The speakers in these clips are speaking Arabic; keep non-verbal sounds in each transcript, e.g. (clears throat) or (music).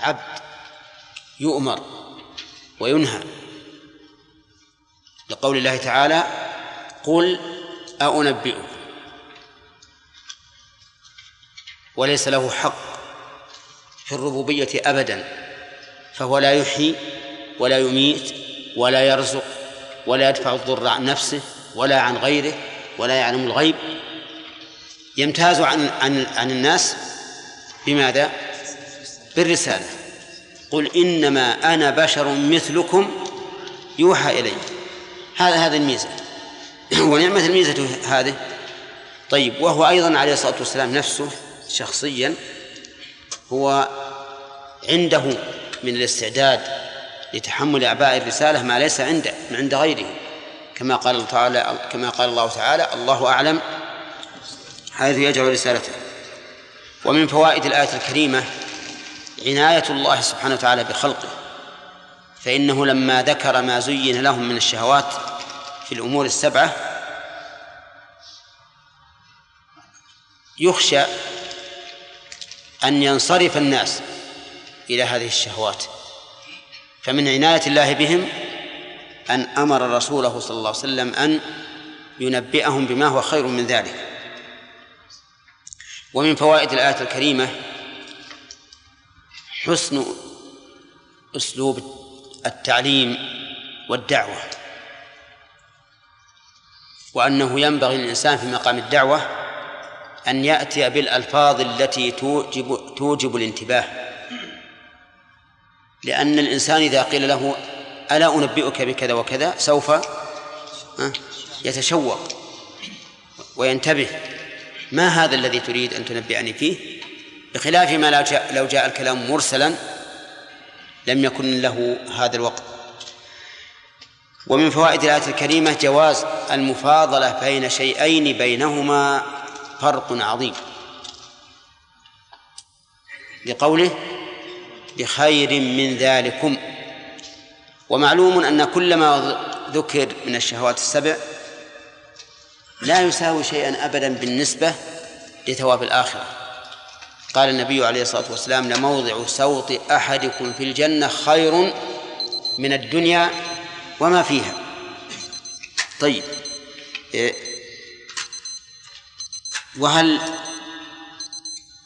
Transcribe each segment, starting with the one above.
عبد يؤمر وينهى. لقول الله تعالى قل أأنبئكم. وليس له حق في الربوبية أبدا. فهو لا يحيي ولا يميت ولا يرزق ولا يدفع الضر عن نفسه ولا عن غيره ولا يعلم الغيب. يمتاز عن عن عن الناس بماذا؟ بالرسالة. قل إنما أنا بشر مثلكم يوحى إلي. هذا هذا الميزة. (clears throat) ونعمة الميزة هذه. طيب وهو أيضا عليه الصلاة والسلام نفسه شخصيا هو عنده من الاستعداد لتحمل أعباء الرسالة ما ليس عنده من عند غيره. كما قال تعالى كما قال الله تعالى الله أعلم حيث يجعل رسالته. ومن فوائد الآية الكريمة عناية الله سبحانه وتعالى بخلقه. فإنه لما ذكر ما زين لهم من الشهوات في الأمور السبعة يخشى أن ينصرف الناس إلى هذه الشهوات. فمن عناية الله بهم أن أمر رسوله صلى الله عليه وسلم أن ينبئهم بما هو خير من ذلك. ومن فوائد الآية الكريمة حسن أسلوب التعليم والدعوة وأنه ينبغي للإنسان في مقام الدعوة أن يأتي بالألفاظ التي توجب توجب الانتباه لأن الإنسان إذا قيل له ألا أنبئك بكذا وكذا سوف يتشوق وينتبه ما هذا الذي تريد أن تنبئني فيه؟ بخلاف ما لو جاء, لو جاء الكلام مرسلا لم يكن له هذا الوقت. ومن فوائد الآية الكريمة جواز المفاضلة بين شيئين بينهما فرق عظيم. لقوله بخير من ذلكم. ومعلوم أن كل ما ذكر من الشهوات السبع لا يساوي شيئا أبدا بالنسبة لثواب الآخرة. قال النبي عليه الصلاة والسلام لموضع سوط أحدكم في الجنة خير من الدنيا وما فيها. طيب إيه، وهل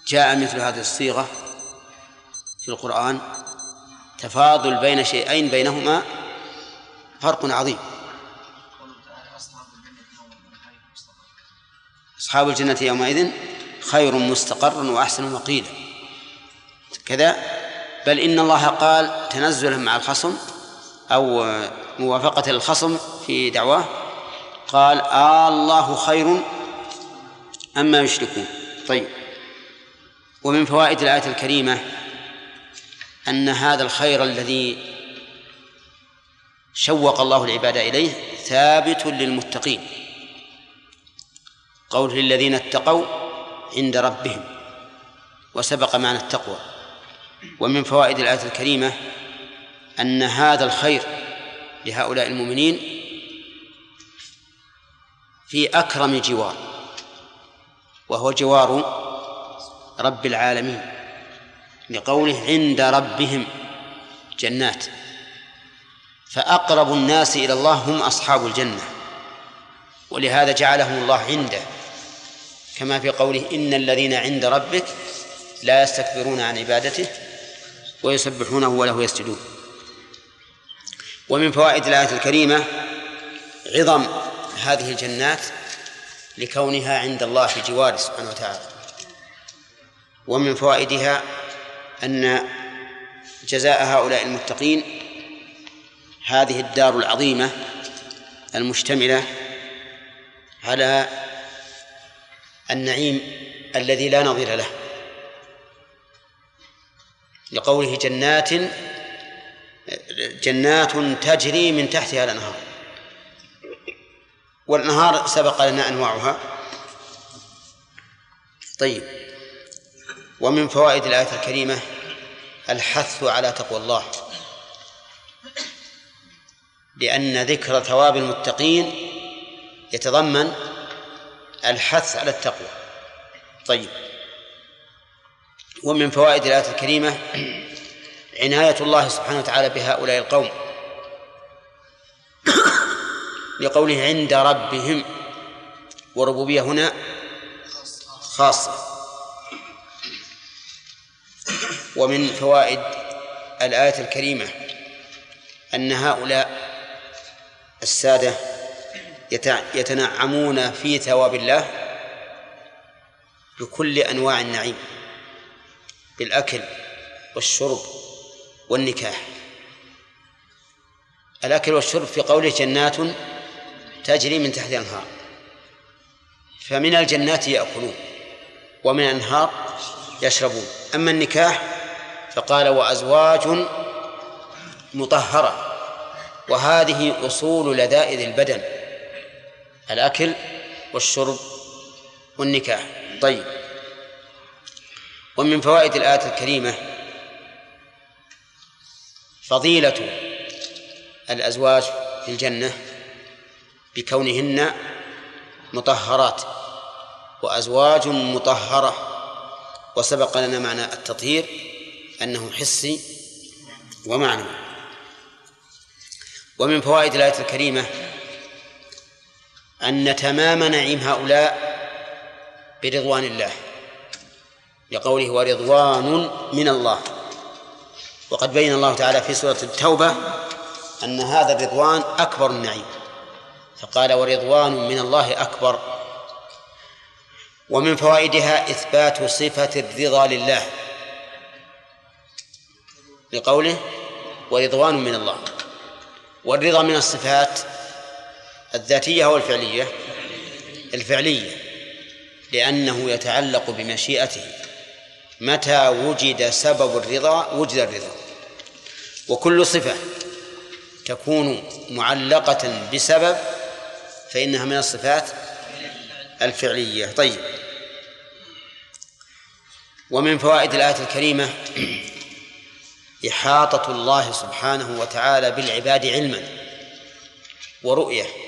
جاء مثل هذه الصيغة في القرآن؟ تفاضل بين شيئين بينهما فرق عظيم. أصحاب الجنة يومئذ خير مستقرا وأحسن مقيلا. كذا. بل إن الله قال تنزلا مع الخصم أو موافقة الخصم في دعواه. قال آه الله خير أما يشركون. طيب. ومن فوائد الآية الكريمة أن هذا الخير الذي شوق الله العباد إليه ثابت للمتقين. قول للذين اتقوا عند ربهم وسبق معنى التقوى. ومن فوائد الآية الكريمة أن هذا الخير لهؤلاء المؤمنين في أكرم جوار وهو جوار رب العالمين لقوله عند ربهم جنات. فأقرب الناس إلى الله هم أصحاب الجنة ولهذا جعلهم الله عنده. كما في قوله إن الذين عند ربك لا يستكبرون عن عبادته ويسبحونه وله يسجدون. ومن فوائد الآية الكريمة عظم هذه الجنات لكونها عند الله في جواره سبحانه وتعالى. ومن فوائدها أن جزاء هؤلاء المتقين هذه الدار العظيمة المشتملة على النعيم الذي لا نظير له لقوله جنات جنات تجري من تحتها الأنهار. والأنهار سبق لنا أنواعها. طيب ومن فوائد الآية الكريمة الحث على تقوى الله لأن ذكر ثواب المتقين يتضمن الحث على التقوى. طيب. ومن فوائد الآية الكريمة عناية الله سبحانه وتعالى بهؤلاء القوم. لقوله عند ربهم وربوبية هنا خاصة. ومن فوائد الآية الكريمة أن هؤلاء السادة يتنعمون في ثواب الله بكل أنواع النعيم بالأكل والشرب والنكاح. الأكل والشرب في قوله جنات تجري من تحت الأنهار فمن الجنات يأكلون ومن الأنهار يشربون. أما النكاح فقال وأزواج مطهرة وهذه أصول لذائذ البدن. الأكل والشرب والنكاح. طيب. ومن فوائد الآية الكريمة فضيلة الأزواج في الجنة بكونهن مطهرات وأزواج مطهرة. وسبق لنا معنى التطهير أنه حسي ومعنوي. ومن فوائد الآية الكريمة أن تمام نعيم هؤلاء برضوان الله لقوله ورضوان من الله. وقد بين الله تعالى في سورة التوبة أن هذا الرضوان أكبر النعيم. فقال ورضوان من الله أكبر. ومن فوائدها إثبات صفة الرضا لله. لقوله ورضوان من الله. والرضا من الصفات الذاتية أو الفعلية الفعلية لأنه يتعلق بمشيئته. متى وجد سبب الرضا؟ وجد الرضا. وكل صفة تكون معلقة بسبب فإنها من الصفات الفعلية. طيب. ومن فوائد الآية الكريمة (clears throat) إحاطة الله سبحانه وتعالى بالعباد علما ورؤية.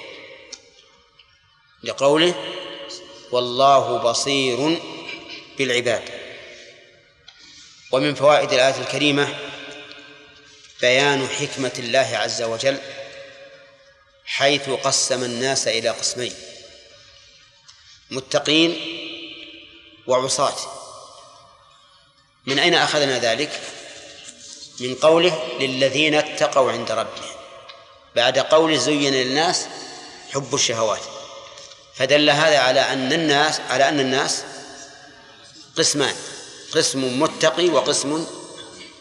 لقوله والله بصير بالعباد. ومن فوائد الآية الكريمة بيان حكمة الله عز وجل حيث قسم الناس إلى قسمين متقين وعصاة. من أين أخذنا ذلك؟ من قوله للذين اتقوا عند ربهم. بعد قول زين للناس حب الشهوات. فدل هذا على أن الناس على أن الناس قسمان قسم متقي وقسم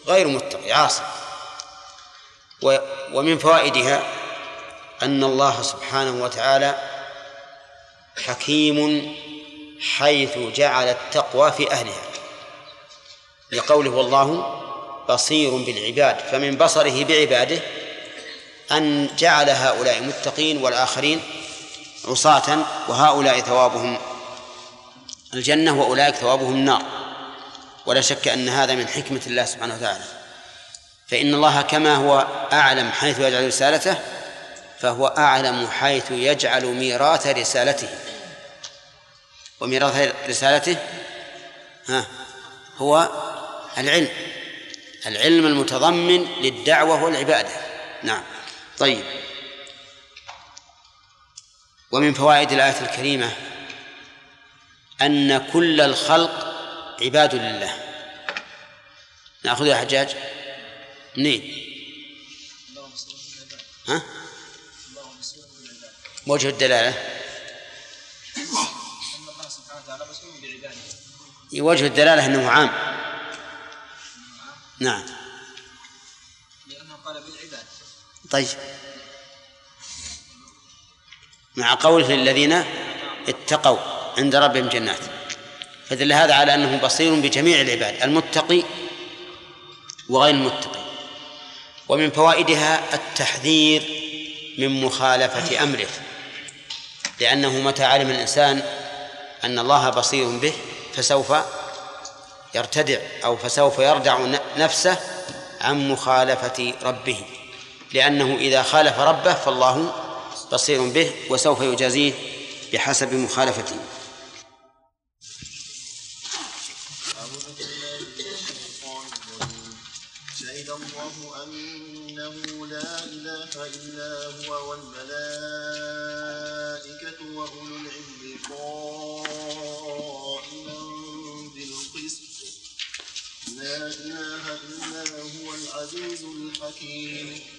غير متقي عاصي. ومن فوائدها أن الله سبحانه وتعالى حكيم حيث جعل التقوى في أهلها. لقوله والله بصير بالعباد فمن بصره بعباده أن جعل هؤلاء متقين والآخرين عصاة وهؤلاء ثوابهم الجنة وأولئك ثوابهم النار. ولا شك أن هذا من حكمة الله سبحانه وتعالى. فإن الله كما هو أعلم حيث يجعل رسالته فهو أعلم حيث يجعل ميراث رسالته. وميراث رسالته ها هو العلم. العلم المتضمن للدعوة والعبادة. نعم. طيب. ومن فوائد الآية الكريمة أن كل الخلق عباد لله. نأخذ يا حجاج؟ منين؟ ها؟ وجه الدلالة. وجه الدلالة أنه عام. نعم. لأنه قال بالعباد. طيب. مع قوله للذين اتقوا عند ربهم جنات. فدل هذا على أنه بصير بجميع العباد المتقي وغير المتقي. ومن فوائدها التحذير من مخالفة أمره لأنه متى علم الإنسان أن الله بصير به فسوف يرتدع أو فسوف يردع نفسه عن مخالفة ربه. لأنه إذا خالف ربه فالله بصير به وسوف يجازيه بحسب مخالفته. شهد الله أنه لا إله إلا هو والملائكة وأولو العلم قائما بالقسط. لا إله إلا هو العزيز الحكيم.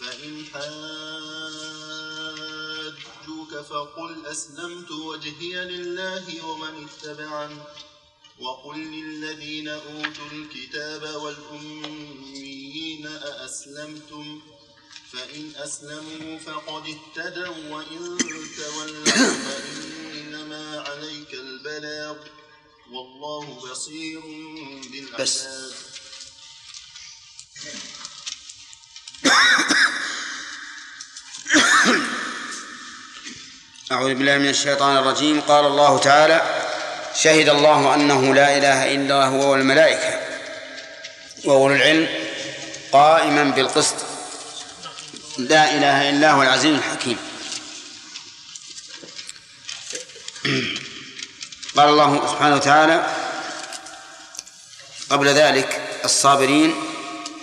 فإن حاجوك فقل أسلمت وجهي لله ومن اتبعني وقل للذين أوتوا الكتاب والأميين أأسلمتم؟ فإن أسلموا فقد اهتدوا وإن تولوا فإنما عليك البلاغ والله بصير بالعباد أعوذ بالله من الشيطان الرجيم. قال الله تعالى شهد الله أنه لا إله إلا هو والملائكة وأولو العلم قائما بالقسط. لا إله إلا هو العزيز الحكيم. قال الله سبحانه وتعالى قبل ذلك الصابرين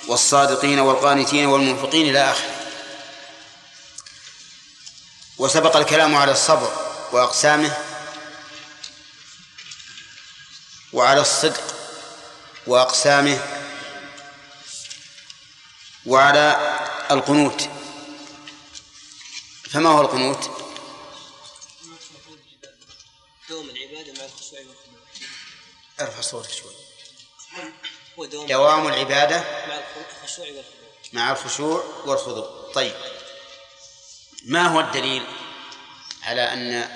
والصادقين والقانتين والمنفقين إلى آخره. وسبق الكلام على الصبر وأقسامه وعلى الصدق وأقسامه وعلى القنوت. فما هو القنوت؟ دوم العبادة مع الخشوع والخضوع. ارفع صوتك شوي. دوام العبادة مع الخشوع والخضوع. مع الخشوع والخضوع. طيب. ما هو الدليل على أن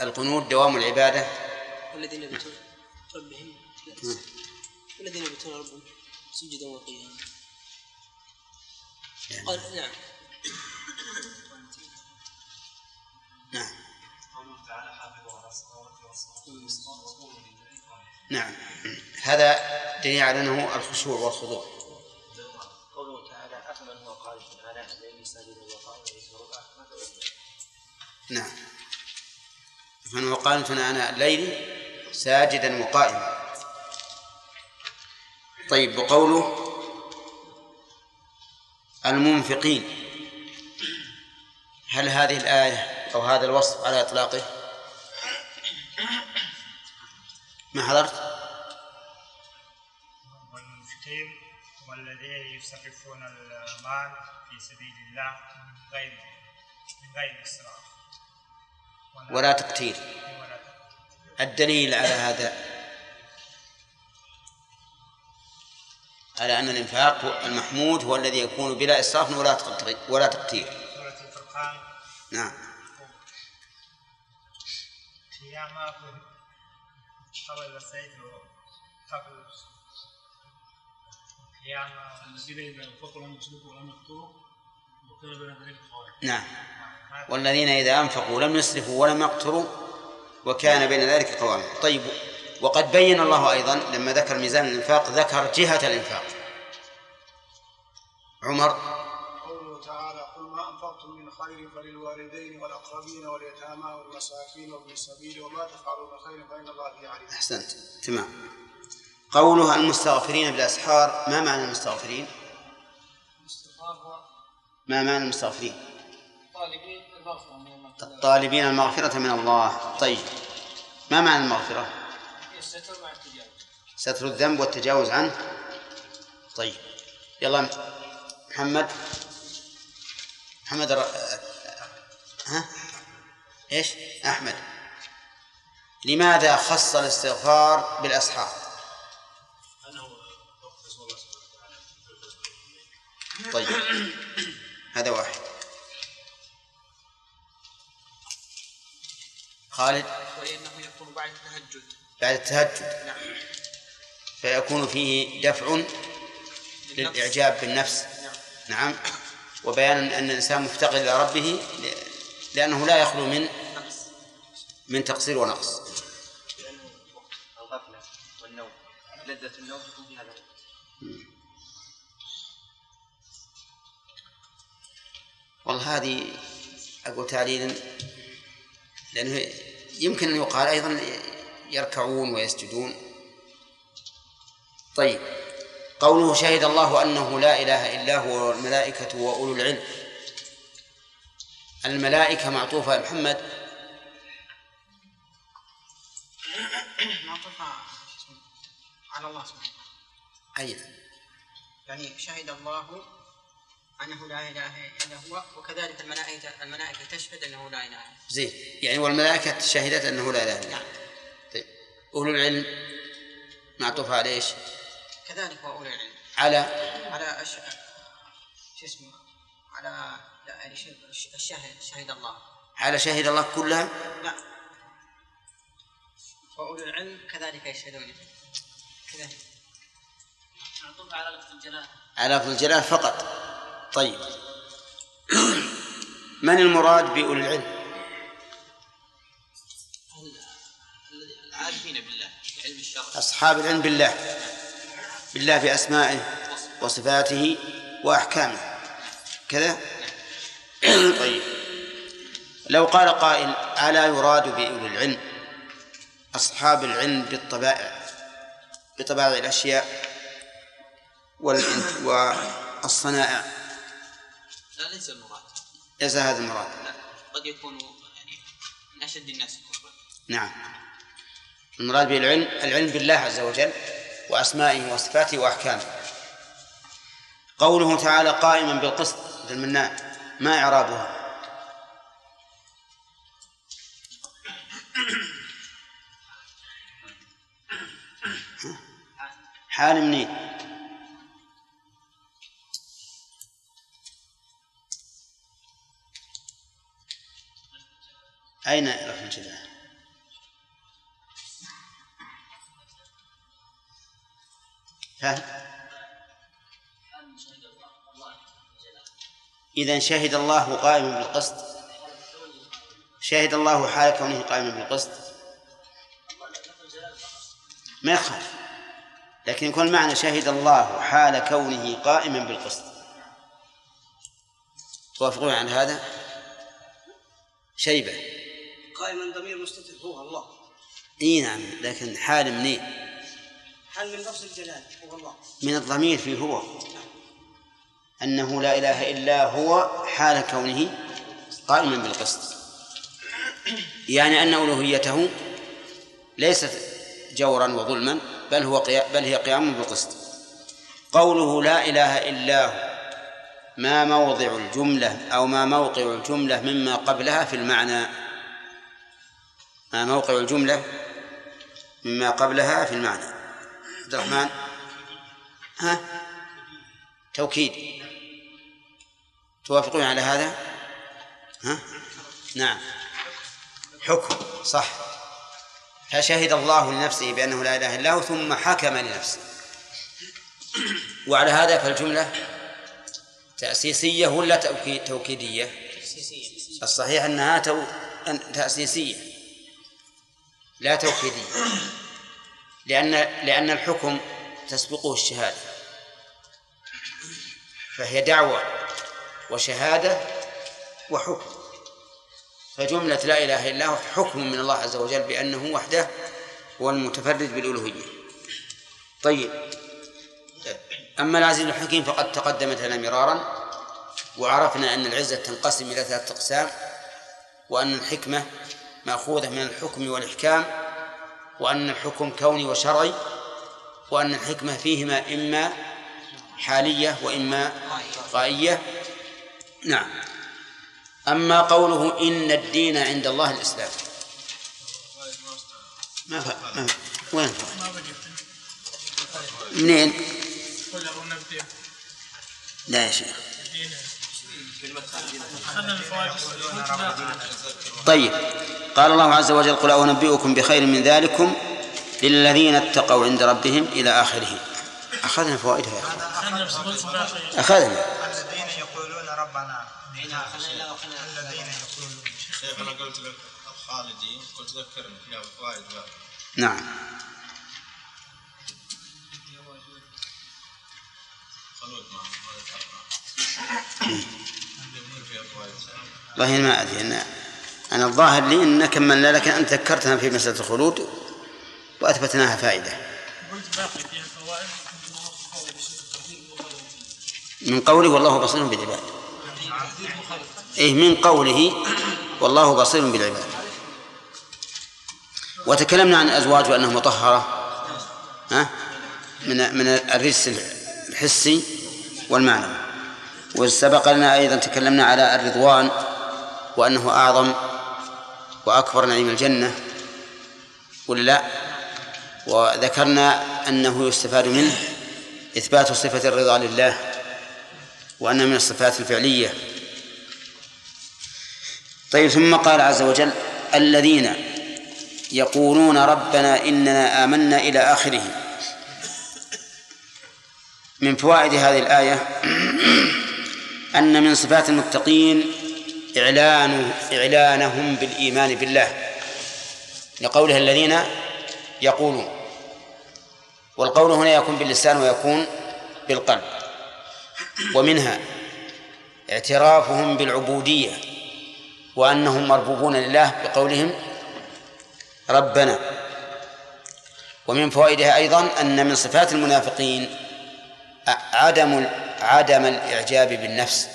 القنوت دوام العبادة؟ والذين يبتون ربهم لا والذين يبتون ربهم سجدا وقياما. قال نعم. نعم. على. نعم. هذا دليل على أنه الخشوع والخضوع. قوله تعالى أفمن هو قائم آلاء الليل ساجدا وقائما يسرع نعم. فمن قانت آناء الليل ساجدا وقائما. طيب وقوله المنفقين. هل هذه الآية أو هذا الوصف على إطلاقه؟ ما حضرت؟ والمنفقين والذين يصرفون المال في سبيل الله غير من غير إسراف. ولا تقتير ولا الدليل على هذا على أن الإنفاق المحمود هو الذي يكون بلا إسراف ولا ولا تقتير نعم. قبل يقتروا وكان بين ذلك قوام نعم. والذين إذا أنفقوا لم يسرفوا ولم يقتروا وكان بين ذلك قواما طيب وقد بين الله أيضا لما ذكر ميزان الإنفاق ذكر جهة الإنفاق. عمر. قوله تعالى قل ما أنفقتم من خير فللوالدين والأقربين واليتامى والمساكين وابن السبيل وما تفعلوا من خير فإن الله به عليم. أحسنت. تمام. قوله المستغفرين بالأسحار. ما معنى المستغفرين؟ الاستغفار هو ما معنى المستغفرين؟ طالبين المغفرة من الله. الطالبين المغفرة من الله. طيب ما معنى المغفرة؟ الستر مع التجاوز. ستر الذنب والتجاوز عنه طيب يلا محمد. محمد الر... ها؟ إيش؟ أحمد. لماذا خص الاستغفار بالاسحار طيب. (clears throat) هذا واحد. خالد؟ ولأنه يكون بعد التهجد. بعد التهجد. نعم. فيكون فيه دفع للإعجاب بالنفس. نعم. نعم. وبيان أن الإنسان مفتقر إلى ربه لأنه لا يخلو من من تقصير ونقص. لأنه وقت الغفلة والنوم. لذة النوم تكون في هذا والله هذه أقول تعليلا لأنه يمكن أن يقال أيضا يركعون ويسجدون. طيب قوله شهد الله أنه لا إله إلا هو والملائكة وأولو العلم. الملائكة معطوفة محمد؟ معطوفة على الله سبحانه أي يعني شهد الله أنه لا إله إلا هو وكذلك الملائكة الملائكة تشهد أنه لا إله إلا هو. زين. يعني والملائكة شهدت أنه لا إله إلا نعم طيب. أولو العلم معطوفة على إيش؟ كذلك وأولي العلم. على؟ على أش... شو اسمه؟ على لا يعني شهد الشهد شهد الله. على شهد الله كلها لا. وأولي العلم كذلك يشهدون. كذلك. معطوف على لفظ الجلالة على لفظ الجلال فقط. طيب. من المراد بأولي العلم؟ العارفين بالله علم الشرع. أصحاب العلم بالله. بالله بأسمائه وصفاته وأحكامه. كذا؟ طيب. لو قال قائل ألا يراد بأولي العلم أصحاب العلم بالطبائع. بطبائع الأشياء والصنائع. لا ليس المراد. ليس هذا المراد. لا قد يكون يعني من أشد الناس كفرا. نعم. المراد بالعلم العلم بالله عز وجل وأسمائه وصفاته وأحكامه. قوله تعالى قائما بالقسط ذي المنان ما إعرابها؟ (coughs) حال منين؟ أين رفع الجلال فهم إذا شهد الله قائما بالقسط. شهد الله حال كونه قائما بالقسط. ما يخالف. لكن يكون المعنى شهد الله حال كونه قائما بالقسط. توافقون عن هذا؟ شيبة قائما ضمير مستتر. هو الله. إي نعم لكن حال منين حال من لفظ الجلال هو الله. من الضمير في هو. أنه لا إله إلا هو حال كونه قائما بالقسط. يعني أن ألوهيته ليست جورا وظلما بل هو قيا بل هي قيام بالقسط. قوله لا إله إلا هو ما موضع الجملة أو ما موقع الجملة مما قبلها في المعنى. ما موقع الجملة مما قبلها في المعنى. عبد الرحمن؟ ها؟ توكيد. توافقون على هذا؟ ها؟ نعم. حكم صح. فشهد الله لنفسه بأنه لا إله إلا هو ثم حكم لنفسه. وعلى هذا فالجملة تأسيسية ولا توكي- توكيدية؟ الصحيح أنها تأسيسية. لا توكيدية لأن لأن الحكم تسبقه الشهادة. فهي دعوة وشهادة وحكم. فجملة لا إله إلا هو حكم من الله عز وجل بأنه وحده هو المتفرد بالألوهية. طيب. أما العزيز الحكيم فقد تقدمت لنا مرارا وعرفنا أن العزة تنقسم إلى ثلاثة أقسام وأن الحكمة مأخوذة من الحكم والإحكام وأن الحكم كوني وشرعي وأن الحكمة فيهما إما حالية وإما غائية نعم أما قوله إن الدين عند الله الإسلام ما ف... ما. وين. منين؟ لا يا شيخ طيب. قال الله عز وجل قل أنبئكم بخير من ذلكم للذين اتقوا عند ربهم إلى آخره. أخذنا فوائدها يا أنا باقي أخذنا. الذين ربنا. الذين شيخ أنا قلت لك الخالدين قلت ذكرني فيها فوائد. نعم. خلود ما (coughs) والله ما أدري أنا أنا الظاهر لي ان كملنا لكن أنت ذكرتنا في مسألة الخلود وأثبتناها فائدة. من قوله والله بصير بالعباد. إيه من قوله والله بصير بالعباد. وتكلمنا عن الأزواج وأنها مطهرة ها؟ من من الرجس الحسي والمعنوي. وسبق لنا أيضا تكلمنا على الرضوان وأنه أعظم وأكبر نعيم الجنة ولا لا. وذكرنا أنه يستفاد منه إثبات صفة الرضا لله وأن من الصفات الفعلية. طيب ثم قال عز وجل الذين يقولون ربنا إننا آمنا إلى آخره. من فوائد هذه الآية أن من صفات المتقين إعلان إعلانهم بالإيمان بالله لقولها الذين يقولون. والقول هنا يكون باللسان ويكون بالقلب. ومنها اعترافهم بالعبودية وأنهم مربوبون لله بقولهم ربنا. ومن فوائدها أيضا أن من صفات المنافقين عدم عدم الإعجاب بالنفس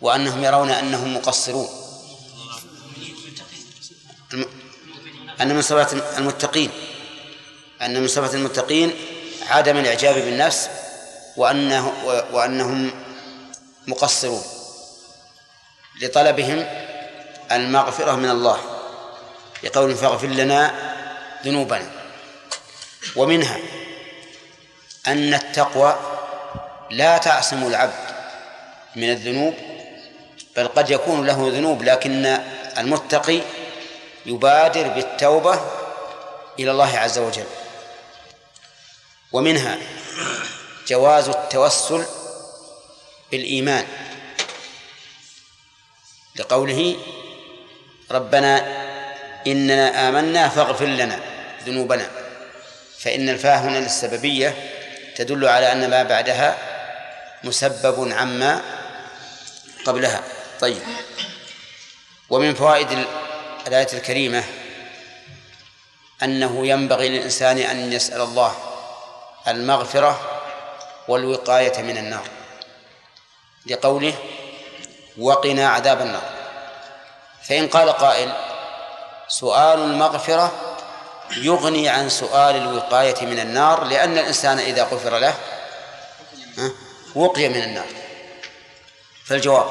وأنهم يرون أنهم مقصرون. أن من صفات المتقين أن من صفات المتقين عدم الإعجاب بالنفس وأنه وأنهم مقصرون. لطلبهم المغفرة من الله. لقول فاغفر لنا ذنوبنا. ومنها أن التقوى لا تعصم العبد من الذنوب بل قد يكون له ذنوب لكن المتقي يبادر بالتوبة إلى الله عز وجل. ومنها جواز التوسل بالإيمان. لقوله ربنا إننا آمنا فاغفر لنا ذنوبنا فإن الفاء هنا للسببية تدل على أن ما بعدها مسبب عما قبلها. طيب. ومن فوائد الآية الكريمة أنه ينبغي للإنسان أن يسأل الله المغفرة والوقاية من النار. لقوله وقنا عذاب النار فإن قال قائل سؤال المغفرة يغني عن سؤال الوقاية من النار لأن الإنسان إذا غفر له وقي من النار. فالجواب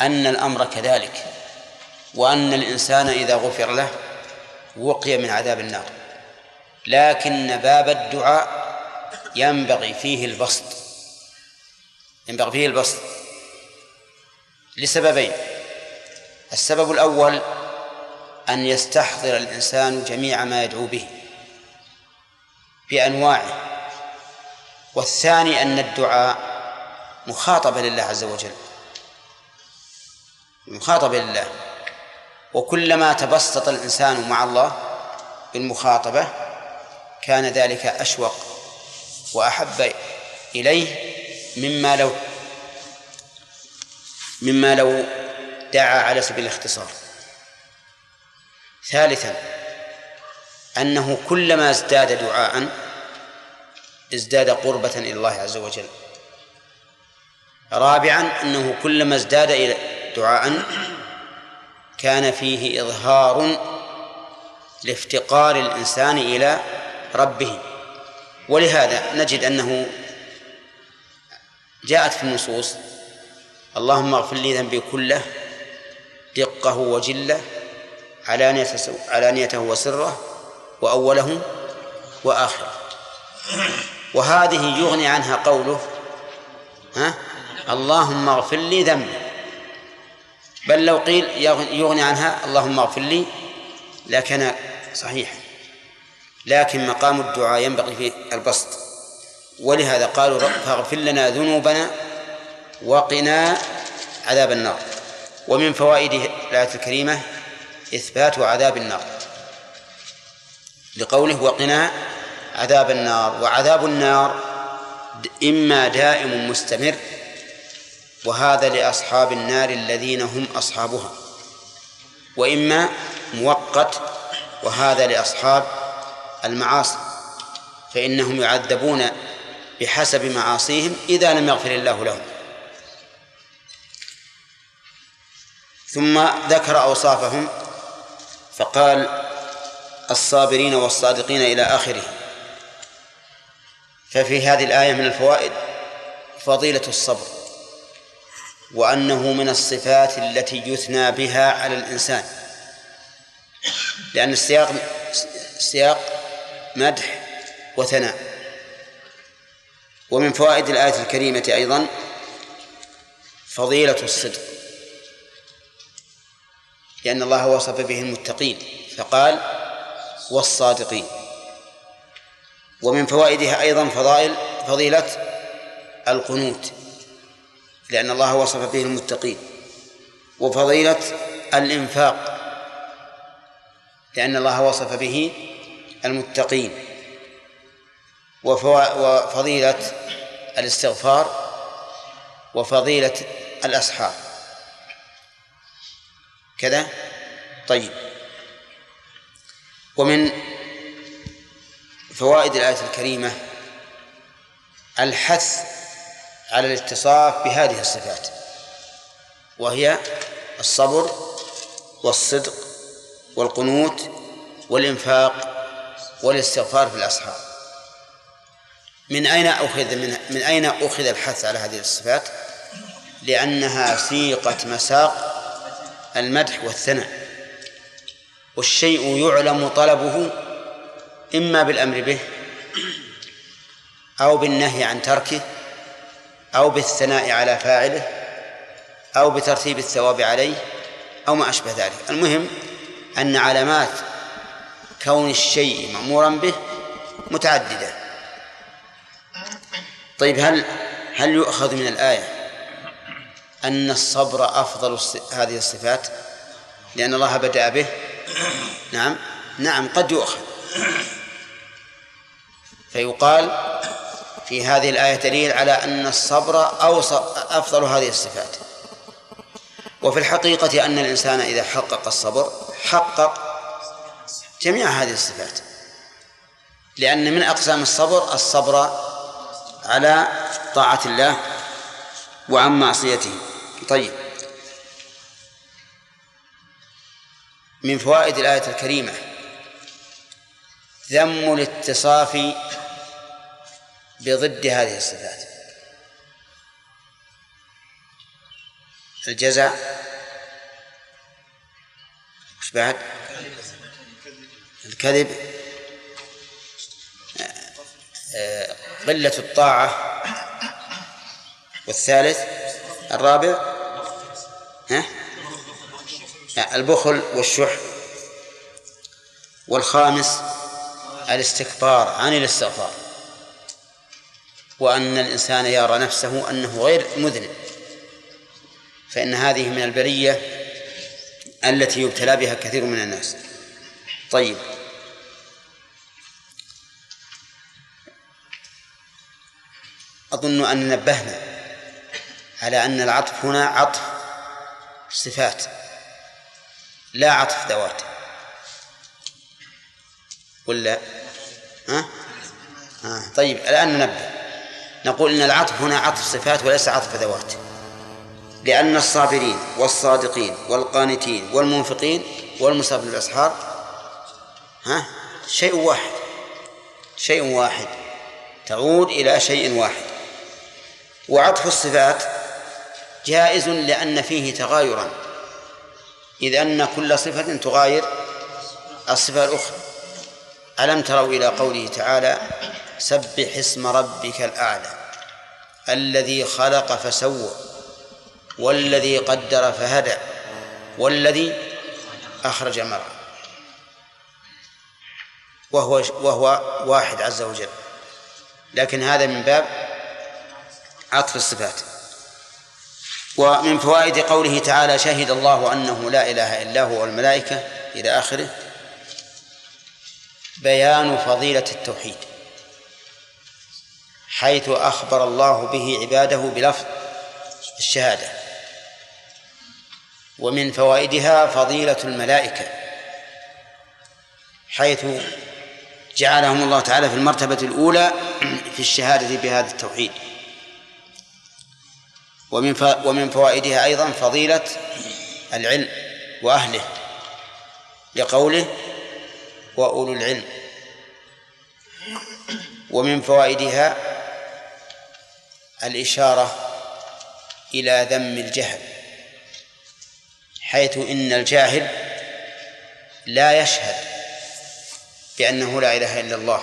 أن الأمر كذلك وأن الإنسان إذا غفر له وقي من عذاب النار. لكن باب الدعاء ينبغي فيه البسط. ينبغي فيه البسط. لسببين. السبب الأول أن يستحضر الإنسان جميع ما يدعو به بأنواعه. والثاني أن الدعاء مخاطبة لله عز وجل. مخاطبة لله. وكلما تبسط الإنسان مع الله بالمخاطبة كان ذلك أشوق وأحب إليه مما لو مما لو دعا على سبيل الاختصار. ثالثا أنه كلما ازداد دعاء ازداد قربة إلى الله عز وجل. رابعا أنه كلما ازداد إلى دعاء كان فيه إظهار لافتقار الإنسان إلى ربه. ولهذا نجد أنه جاءت في النصوص اللهم اغفر لي ذنبي كله دقه وجله علانيته وسره وأوله وآخره. وهذه يغني عنها قوله ها؟ اللهم اغفر لي ذنبي. بل لو قيل يغني عنها اللهم اغفر لي لكان صحيحا. لكن مقام الدعاء ينبغي فيه البسط. ولهذا قالوا فاغفر لنا ذنوبنا وقنا عذاب النار. ومن فوائد الآية الكريمة إثبات عذاب النار. لقوله وقنا عذاب النار وعذاب النار إما دائم مستمر وهذا لأصحاب النار الذين هم أصحابها وإما مؤقت وهذا لأصحاب المعاصي فإنهم يعذبون بحسب معاصيهم إذا لم يغفر الله لهم. ثم ذكر أوصافهم فقال الصابرين والصادقين إلى آخره ففي هذه الآية من الفوائد فضيلة الصبر وأنه من الصفات التي يثنى بها على الإنسان. لأن السياق سياق مدح وثناء. ومن فوائد الآية الكريمة أيضا فضيلة الصدق. لأن الله وصف به المتقين فقال والصادقين. ومن فوائدها أيضا فضائل فضيلة القنوت لأن الله وصف به المتقين وفضيلة الإنفاق لأن الله وصف به المتقين وفضيلة الاستغفار وفضيلة الأسحار. كذا؟ طيب. ومن فوائد الآية الكريمة الحث على الاتصاف بهذه الصفات وهي الصبر والصدق والقنوت والإنفاق والاستغفار في الأسحار من أين أخذ من, من أين أخذ الحث على هذه الصفات؟ لأنها سيقة مساق المدح والثناء والشيء يعلم طلبه إما بالأمر به أو بالنهي عن تركه أو بالثناء على فاعله أو بترتيب الثواب عليه أو ما أشبه ذلك. المهم أن علامات كون الشيء مأمورا به متعددة. طيب هل هل يؤخذ من الآية أن الصبر أفضل هذه الصفات؟ لأن الله بدأ به. نعم. نعم قد يؤخذ. فيقال في هذه الآية دليل على أن الصبر أوصى أفضل هذه الصفات. وفي الحقيقة أن الإنسان إذا حقق الصبر حقق جميع هذه الصفات. لأن من أقسام الصبر الصبر على طاعة الله وعن معصيته. طيب. من فوائد الآية الكريمة ذم الاتصاف بضد هذه الصفات. الجزع. وش بعد؟ الكذب. آه، قلة الطاعة. والثالث الرابع. ها؟ البخل والشح. والخامس الاستكبار عن الاستغفار. وأن الإنسان يرى نفسه أنه غير مذنب. فإن هذه من البرية التي يبتلى بها كثير من الناس. طيب. أظن أن نبهنا على أن العطف هنا عطف صفات. لا عطف ذوات. ولا؟ ها؟ ها. طيب الآن ننبه. نقول إن العطف هنا عطف صفات وليس عطف ذوات. لأن الصابرين والصادقين والقانتين والمنفقين والمصاب بالأسحار ها؟ شيء واحد. شيء واحد. تعود إلى شيء واحد. وعطف الصفات جائز لأن فيه تغايرا. إذ أن كل صفة تغاير الصفة الأخرى. ألم تروا إلى قوله تعالى سبح اسم ربك الأعلى الذي خلق فسوى والذي قدر فهدى والذي أخرج المرعى وهو وهو واحد عز وجل. لكن هذا من باب عطف الصفات. ومن فوائد قوله تعالى شهد الله أنه لا إله إلا هو والملائكة إلى آخره بيان فضيلة التوحيد حيث أخبر الله به عباده بلفظ الشهادة ومن فوائدها فضيلة الملائكة حيث جعلهم الله تعالى في المرتبة الأولى (clears throat) في الشهادة بهذا التوحيد. ومن ومن فوائدها أيضا فضيلة العلم وأهله لقوله وأولو العلم. ومن فوائدها الإشارة إلى ذم الجهل حيث إن الجاهل لا يشهد بأنه لا إله إلا الله.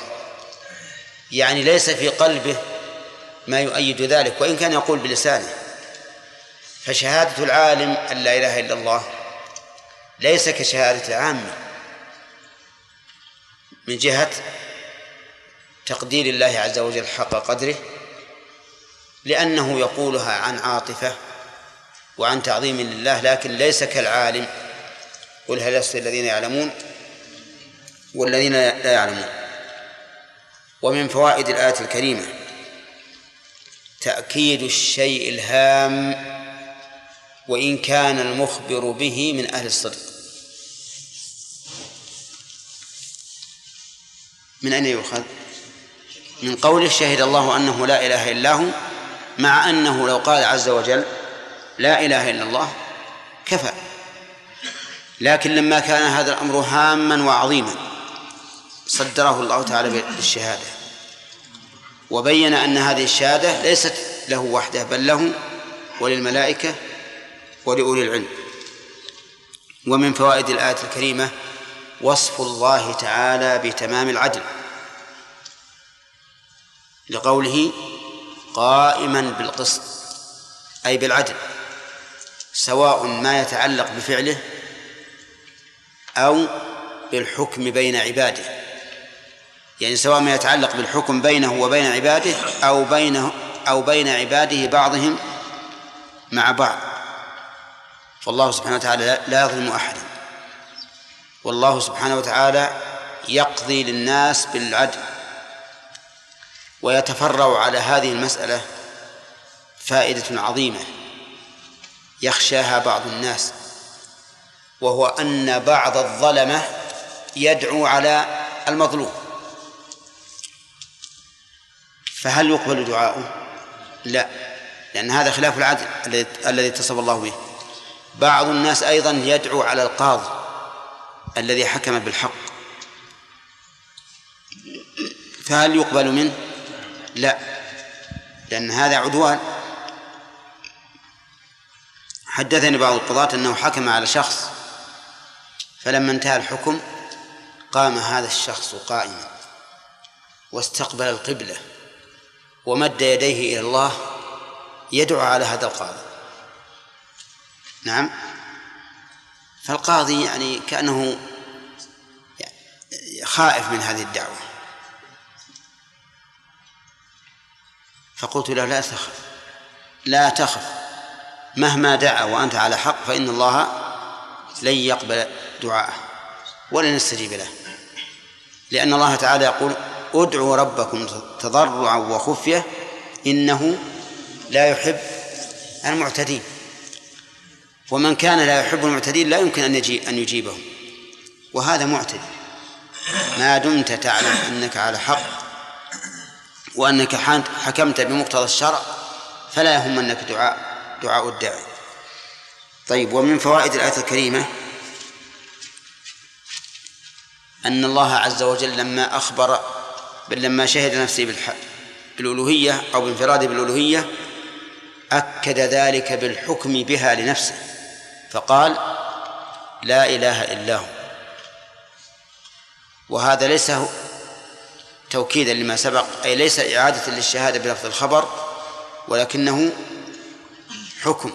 يعني ليس في قلبه ما يؤيد ذلك وإن كان يقول بلسانه. فشهادة العالم أن لا إله إلا الله ليس كشهادة العامة من جهة تقدير الله عز وجل حق قدره لأنه يقولها عن عاطفة وعن تعظيم لله لكن ليس كالعالم. قل هل يستوي الذين يعلمون؟ والذين لا يعلمون. ومن فوائد الآية الكريمة تأكيد الشيء الهام وإن كان المخبر به من أهل الصدق. من أين يؤخذ؟ من قوله شهد الله أنه لا إله إلا هو مع أنه لو قال عز وجل لا إله إلا الله كفى لكن لما كان هذا الأمر هاما وعظيما صدره الله تعالى بالشهادة وبين أن هذه الشهادة ليست له وحده بل له وللملائكة ولأولي العلم ومن فوائد الآية الكريمة وصف الله تعالى بتمام العدل. لقوله قائما بالقسط أي بالعدل سواء ما يتعلق بفعله أو بالحكم بين عباده. يعني سواء ما يتعلق بالحكم بينه وبين عباده أو بينه أو بين عباده بعضهم مع بعض. فالله سبحانه وتعالى لا يظلم أحدا. والله سبحانه وتعالى يقضي للناس بالعدل ويتفرع على هذه المسألة فائدة عظيمة يخشاها بعض الناس وهو أن بعض الظلمة يدعو على المظلوم. فهل يقبل دعاؤه؟ لا لأن هذا خلاف العدل الذي اتصف الله به. بعض الناس أيضا يدعو على القاضي. الذي حكم بالحق. فهل يقبل منه؟ لا لأن هذا عدوان. حدثني بعض القضاة أنه حكم على شخص فلما انتهى الحكم قام هذا الشخص قائما واستقبل القبلة ومد يديه إلى الله يدعو على هذا القاضي. نعم. فالقاضي يعني كأنه خائف من هذه الدعوة. فقلت له لا تخف لا تخف. مهما دعا وأنت على حق فإن الله لن يقبل دعاءه ولن يستجيب له. لأن الله تعالى يقول ادعوا ربكم تضرعا وخفية إنه لا يحب المعتدين. ومن كان لا يحب المعتدين لا يمكن أن يجيب أن وهذا معتدي. ما دمت تعلم أنك على حق وأنك حكمت بمقتضى الشرع فلا يهمنك دعاء دعاء الداعي. طيب ومن فوائد الآية الكريمة أن الله عز وجل لما أخبر بل لما شهد نفسه بالألوهية أو بانفراده بالألوهية أكد ذلك بالحكم بها لنفسه فقال لا إله إلا هو. وهذا ليس توكيدا لما سبق أي ليس إعادة للشهادة بلفظ الخبر ولكنه حكم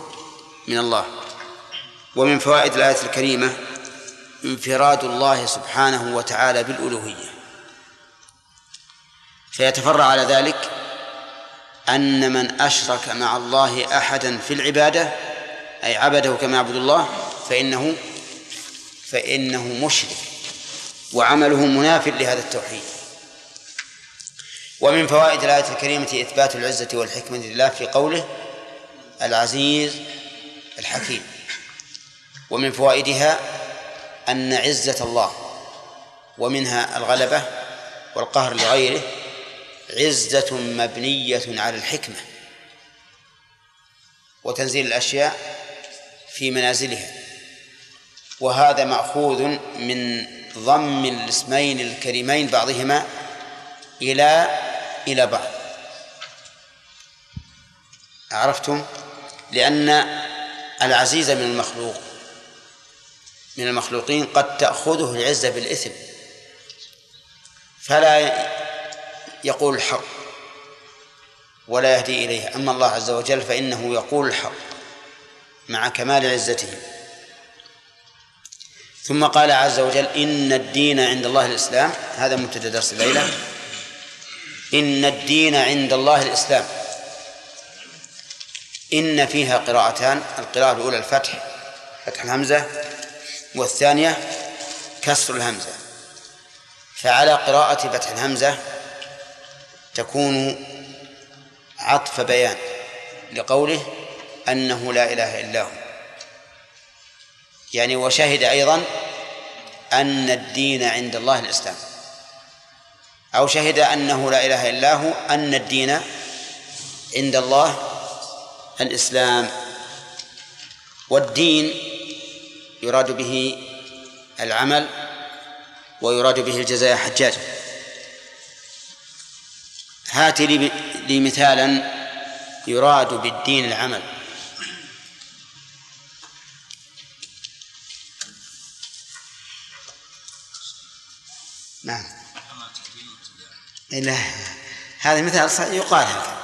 من الله. ومن فوائد الآية الكريمة انفراد الله سبحانه وتعالى بالألوهية. فيتفرع على ذلك أن من أشرك مع الله أحدا في العبادة أي عبده كما يعبد الله فإنه فإنه مشرك. وعمله مناف لهذا التوحيد. ومن فوائد الآية الكريمة إثبات العزة والحكمة لله في قوله العزيز الحكيم. ومن فوائدها أن عزة الله ومنها الغلبة والقهر لغيره عزة مبنية على الحكمة وتنزيل الأشياء في منازلها. وهذا مأخوذ من ضم الاسمين الكريمين بعضهما إلى إلى بعض. عرفتم؟ لأن العزيز من المخلوق من المخلوقين قد تأخذه العزة بالإثم. فلا يقول الحق ولا يهدي إليه. أما الله عز وجل فإنه يقول الحق مع كمال عزته. ثم قال عز وجل إن الدين عند الله الإسلام. هذا مبتدأ درس الليلة إن الدين عند الله الإسلام. إن فيها قراءتان القراءة الأولى الفتح فتح الهمزة والثانية كسر الهمزة. فعلى قراءة فتح الهمزة تكون عطف بيان لقوله أنه لا إله إلا هو. يعني وشهد أيضا أن الدين عند الله الإسلام. أو شهد أنه لا إله إلا هو أن الدين عند الله الإسلام. والدين يراد به العمل ويراد به الجزاء حجاج هات لي مثالا يراد بالدين العمل. نعم. لا هذا مثال يقال هكذا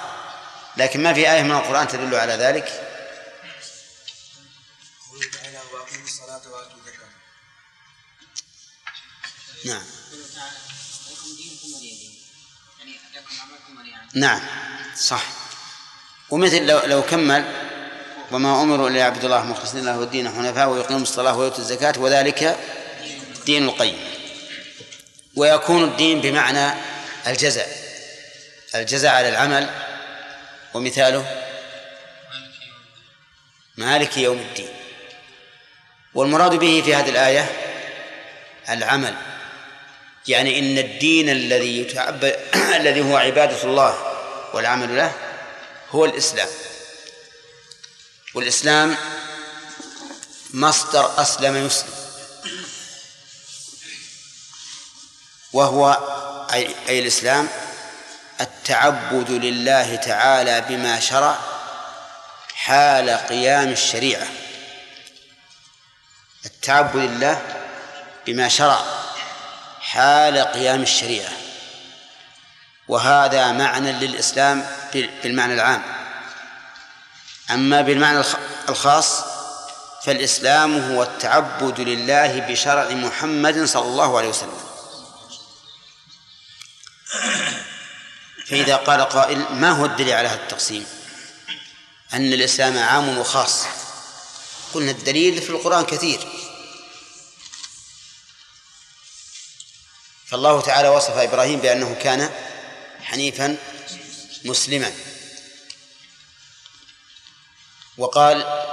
لكن ما في آية من القرآن تدل على ذلك؟ نعم. نعم. صح. ومثل لو لو كمل وما أمروا إلا يعبدوا الله مخلصين له الدين حنفاء ويقيموا الصلاة ويؤتوا الزكاة وذلك دين القيم. ويكون الدين بمعنى الجزاء. الجزاء على العمل ومثاله مالك يوم الدين. والمراد به في هذه الآية العمل. يعني إن الدين الذي يتعبد (clears throat) الذي هو عبادة الله والعمل له هو الإسلام. والإسلام مصدر أسلم يسلم وهو أي, أي الإسلام التعبد لله تعالى بما شرع حال قيام الشريعة. التعبد لله بما شرع حال قيام الشريعة. وهذا معنى للإسلام بالمعنى العام. أما بالمعنى الخاص فالإسلام هو التعبد لله بشرع محمد صلى الله عليه وسلم. فإذا قال قائل ما هو الدليل على هذا التقسيم؟ أن الإسلام عام وخاص. قلنا الدليل في القرآن كثير. فالله تعالى وصف إبراهيم بأنه كان حنيفا مسلما. وقال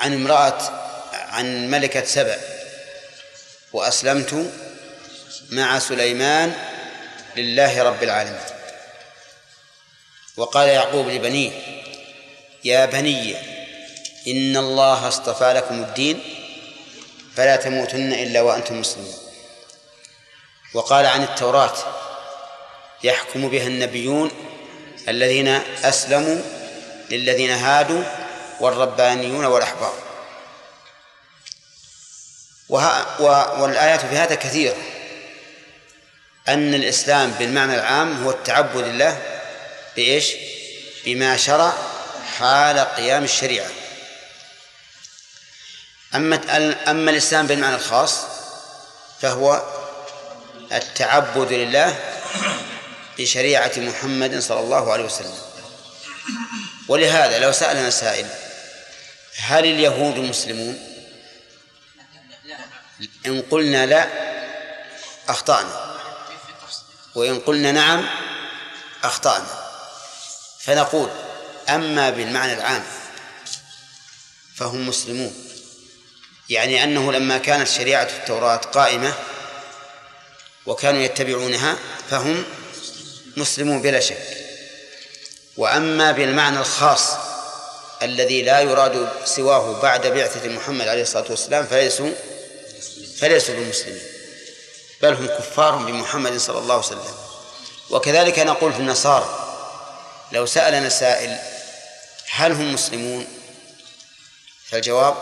عن امرأة عن ملكة سبأ وأسلمت مع سليمان لله رب العالمين. وقال يعقوب لبنيه يا بني إن الله اصطفى لكم الدين فلا تموتن إلا وأنتم مسلمون. وقال عن التوراة يحكم بها النبيون الذين أسلموا للذين هادوا والربانيون والأحبار. والآيات في هذا كثيرة. أن الإسلام بالمعنى العام هو التعبد لله بإيش؟ بما شرع حال قيام الشريعة. أما أما الإسلام بالمعنى الخاص فهو التعبد لله بشريعة محمد صلى الله عليه وسلم. ولهذا لو سألنا سائل هل اليهود مسلمون؟ إن قلنا لا أخطأنا. وإن قلنا نعم أخطأنا. فنقول أما بالمعنى العام فهم مسلمون. يعني أنه لما كانت شريعة التوراة قائمة وكانوا يتبعونها فهم مسلمون بلا شك. وأما بالمعنى الخاص الذي لا يراد سواه بعد بعثة محمد عليه الصلاة والسلام فليسوا فليسوا بمسلمين بل هم كفار بمحمد صلى الله عليه وسلم. وكذلك نقول في النصارى لو سألنا سائل هل هم مسلمون؟ فالجواب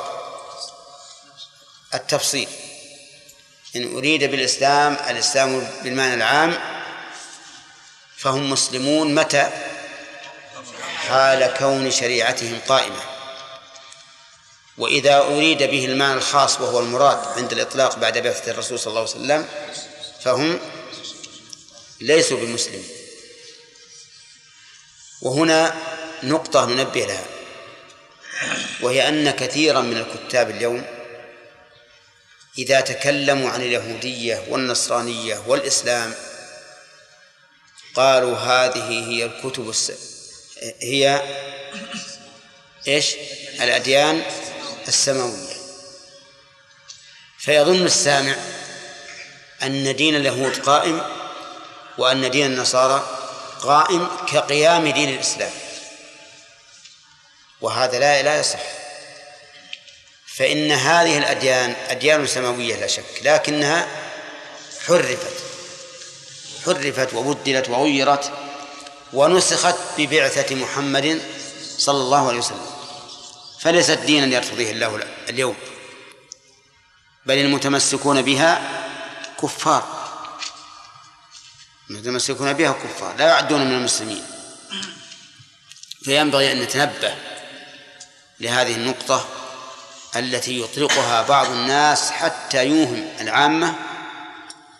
التفصيل. إن أريد بالإسلام الإسلام بالمعنى العام فهم مسلمون متى؟ حال كون شريعتهم قائمة. وإذا أريد به المعنى الخاص وهو المراد عند الإطلاق بعد بعثة الرسول صلى الله عليه وسلم فهم ليسوا بمسلمين وهنا نقطة ننبه لها وهي أن كثيرا من الكتاب اليوم إذا تكلموا عن اليهودية والنصرانية والإسلام قالوا هذه هي الكتب الس... هي إيش؟ الأديان السماوية. فيظن السامع أن دين اليهود قائم وأن دين النصارى قائم كقيام دين الإسلام. وهذا لا لا يصح. فإن هذه الأديان أديان سماوية لا شك لكنها حرفت. حرفت وبدلت وغيرت ونسخت ببعثة محمد صلى الله عليه وسلم. فليست دينا يرتضيه الله اليوم بل المتمسكون بها كفار. المتمسكون بها كفار لا يعدون من المسلمين. فينبغي أن نتنبه لهذه النقطة التي يطلقها بعض الناس حتى يوهم العامة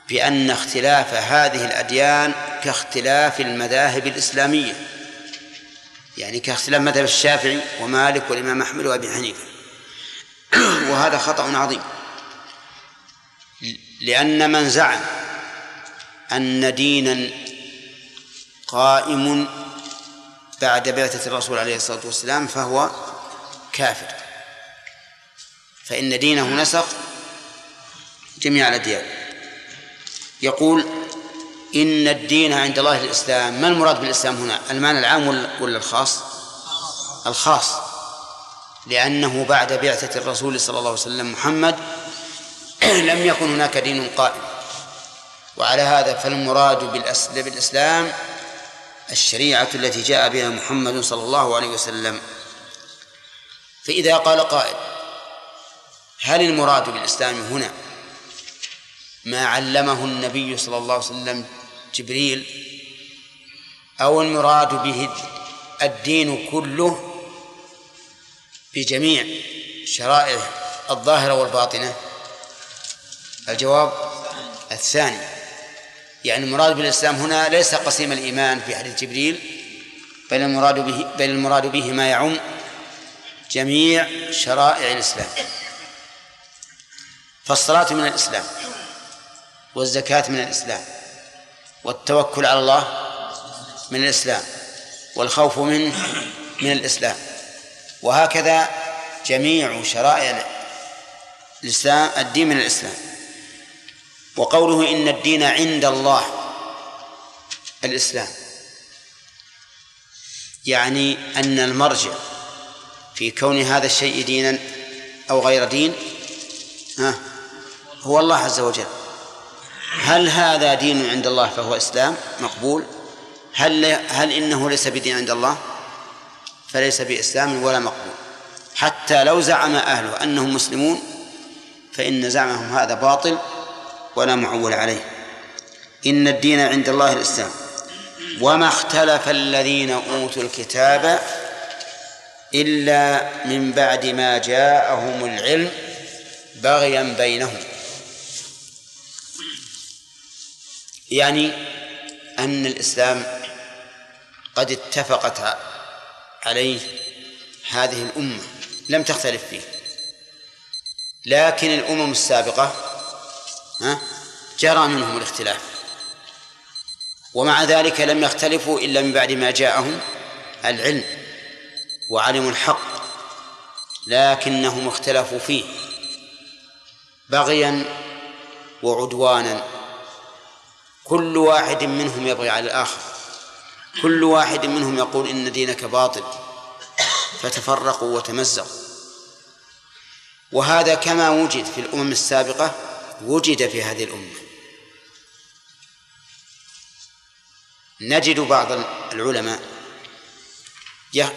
بأن اختلاف هذه الأديان كاختلاف المذاهب الإسلامية. يعني كاختلاف مذهب الشافعي ومالك والإمام أحمد وأبي حنيفة. (clears throat) وهذا خطأ عظيم. لأن من زعم أن دينا قائم بعد بعثة الرسول عليه الصلاة والسلام فهو كافر. فإن دينه نسخ جميع الأديان. يقول إن الدين عند الله الإسلام ما المراد بالإسلام هنا؟ المعنى العام ولا الخاص؟ الخاص. لأنه بعد بعثة الرسول صلى الله عليه وسلم محمد (clears throat) لم يكن هناك دين قائم. وعلى هذا فالمراد بالإسلام الشريعة التي جاء بها محمد صلى الله عليه وسلم. فإذا قال قائل هل المراد بالإسلام هنا؟ ما علمه النبي صلى الله عليه وسلم جبريل أو المراد به الدين كله بجميع شرائعه الظاهرة والباطنة؟ الجواب الثاني يعني المراد بالإسلام هنا ليس قسيم الإيمان في حديث جبريل بل المراد به بل المراد به ما يعم جميع شرائع الإسلام. فالصلاة من الإسلام والزكاة من الإسلام. والتوكل على الله من الإسلام والخوف منه من الإسلام. وهكذا جميع شرائع الإسلام الدين من الإسلام. وقوله إن الدين عند الله الإسلام. يعني أن المرجع في كون هذا الشيء دينا أو غير دين ها هو الله عز وجل. هل هذا دين عند الله فهو إسلام؟ مقبول. هل هل إنه ليس بدين عند الله؟ فليس بإسلام ولا مقبول. حتى لو زعم أهله أنهم مسلمون فإن زعمهم هذا باطل ولا معول عليه. إن الدين عند الله الإسلام. وما اختلف الذين أوتوا الكتاب إلا من بعد ما جاءهم العلم بغيا بينهم. يعني أن الإسلام قد اتفقت عليه هذه الأمة لم تختلف فيه. لكن الأمم السابقة جرى منهم الاختلاف. ومع ذلك لم يختلفوا إلا من بعد ما جاءهم العلم وعلموا الحق لكنهم اختلفوا فيه بغيا وعدوانا. كل واحد منهم يبغي على الآخر. كل واحد منهم يقول إن دينك باطل. فتفرقوا وتمزقوا. وهذا كما وجد في الأمم السابقة وجد في هذه الأمة. نجد بعض العلماء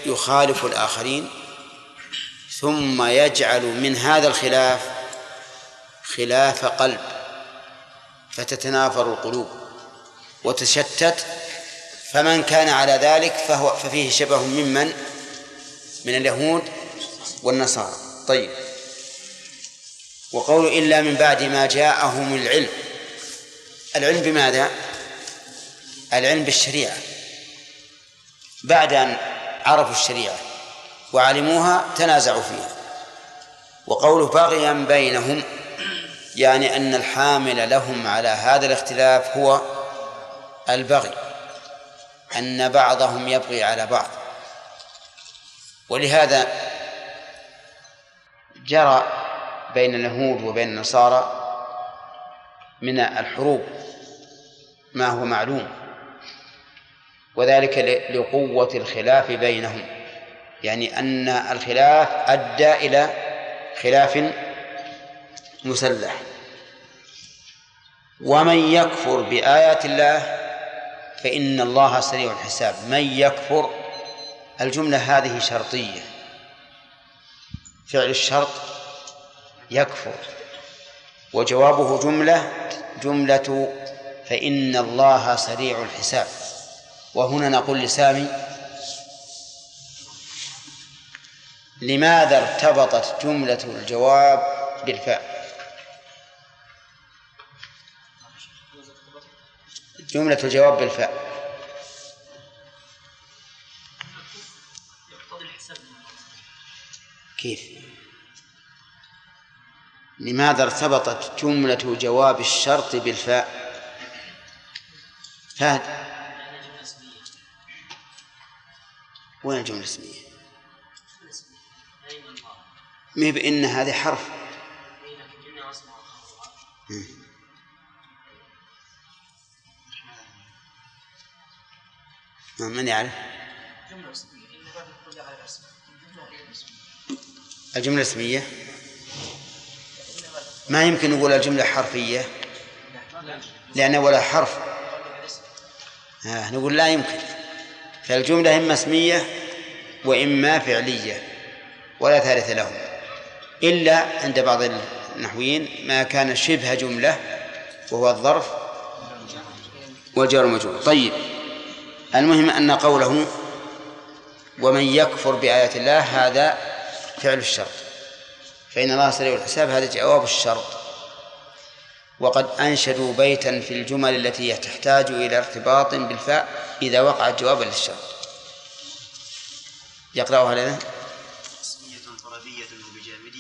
يخالف الآخرين ثم يجعل من هذا الخلاف خلاف قلب. فتتنافر القلوب وتشتت فمن كان على ذلك فهو ففيه شبه ممن؟ من اليهود والنصارى. طيب. وقول إلا من بعد ما جاءهم العلم. العلم بماذا؟ العلم بالشريعة. بعد أن عرفوا الشريعة وعلموها تنازعوا فيها. وقوله بغيا بينهم يعني أن الحامل لهم على هذا الاختلاف هو البغي أن بعضهم يبغي على بعض. ولهذا جرى بين اليهود وبين النصارى من الحروب ما هو معلوم وذلك لقوة الخلاف بينهم يعني أن الخلاف أدى إلى خلاف مسلح. ومن يكفر بآيات الله فإن الله سريع الحساب. من يكفر الجملة هذه شرطية. فعل الشرط يكفر. وجوابه جملة جملة فإن الله سريع الحساب. وهنا نقول لسامي لماذا ارتبطت جملة الجواب بالفاء جملة الجواب بالفاء. كيف؟ لماذا ارتبطت جملة جواب الشرط بالفاء؟ فهد. وين الجملة الاسمية؟ ما بإن هذه حرف؟ من يعرف؟ الجملة الاسمية ما يمكن نقول الجملة حرفية؟ لأن ولا حرف. آه نقول لا يمكن. فالجملة إما اسمية وإما فعلية ولا ثالث لهم. إلا عند بعض النحويين ما كان شبه جملة وهو الظرف والجار المجرور طيب. المهم أن قوله ومن يكفر بآيات الله هذا فعل الشرط. فإن الله سريع الحساب هذا جواب الشرط. وقد أنشدوا بيتا في الجمل التي تحتاج إلى ارتباط بالفاء إذا وقعت جوابا للشرط. يقرأها لنا.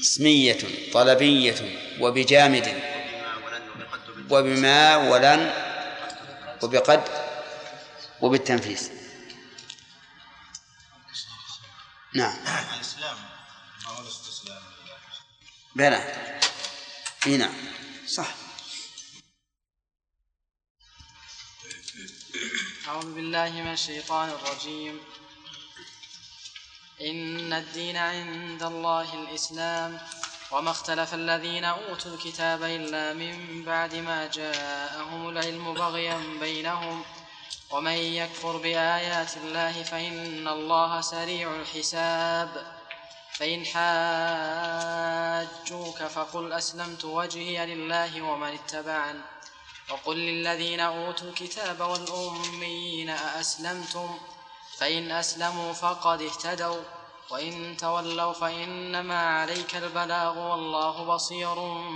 اسمية طلبية وبجامد. وبما ولن وبقد. وبالتنفيس نعم. الإسلام ما هو الاستسلام بلى. إي نعم. صح. أعوذ بالله من الشيطان الرجيم. إن الدين عند الله الإسلام. وما اختلف الذين أوتوا الكتاب إلا من بعد ما جاءهم العلم بغيا بينهم. ومن يكفر بآيات الله فإن الله سريع الحساب. فإن حاجوك فقل أسلمت وجهي لله ومن اتبعني. وقل للذين أوتوا الكتاب والأميين أأسلمتم؟ فإن أسلموا فقد اهتدوا. وإن تولوا فإنما عليك البلاغ والله بصير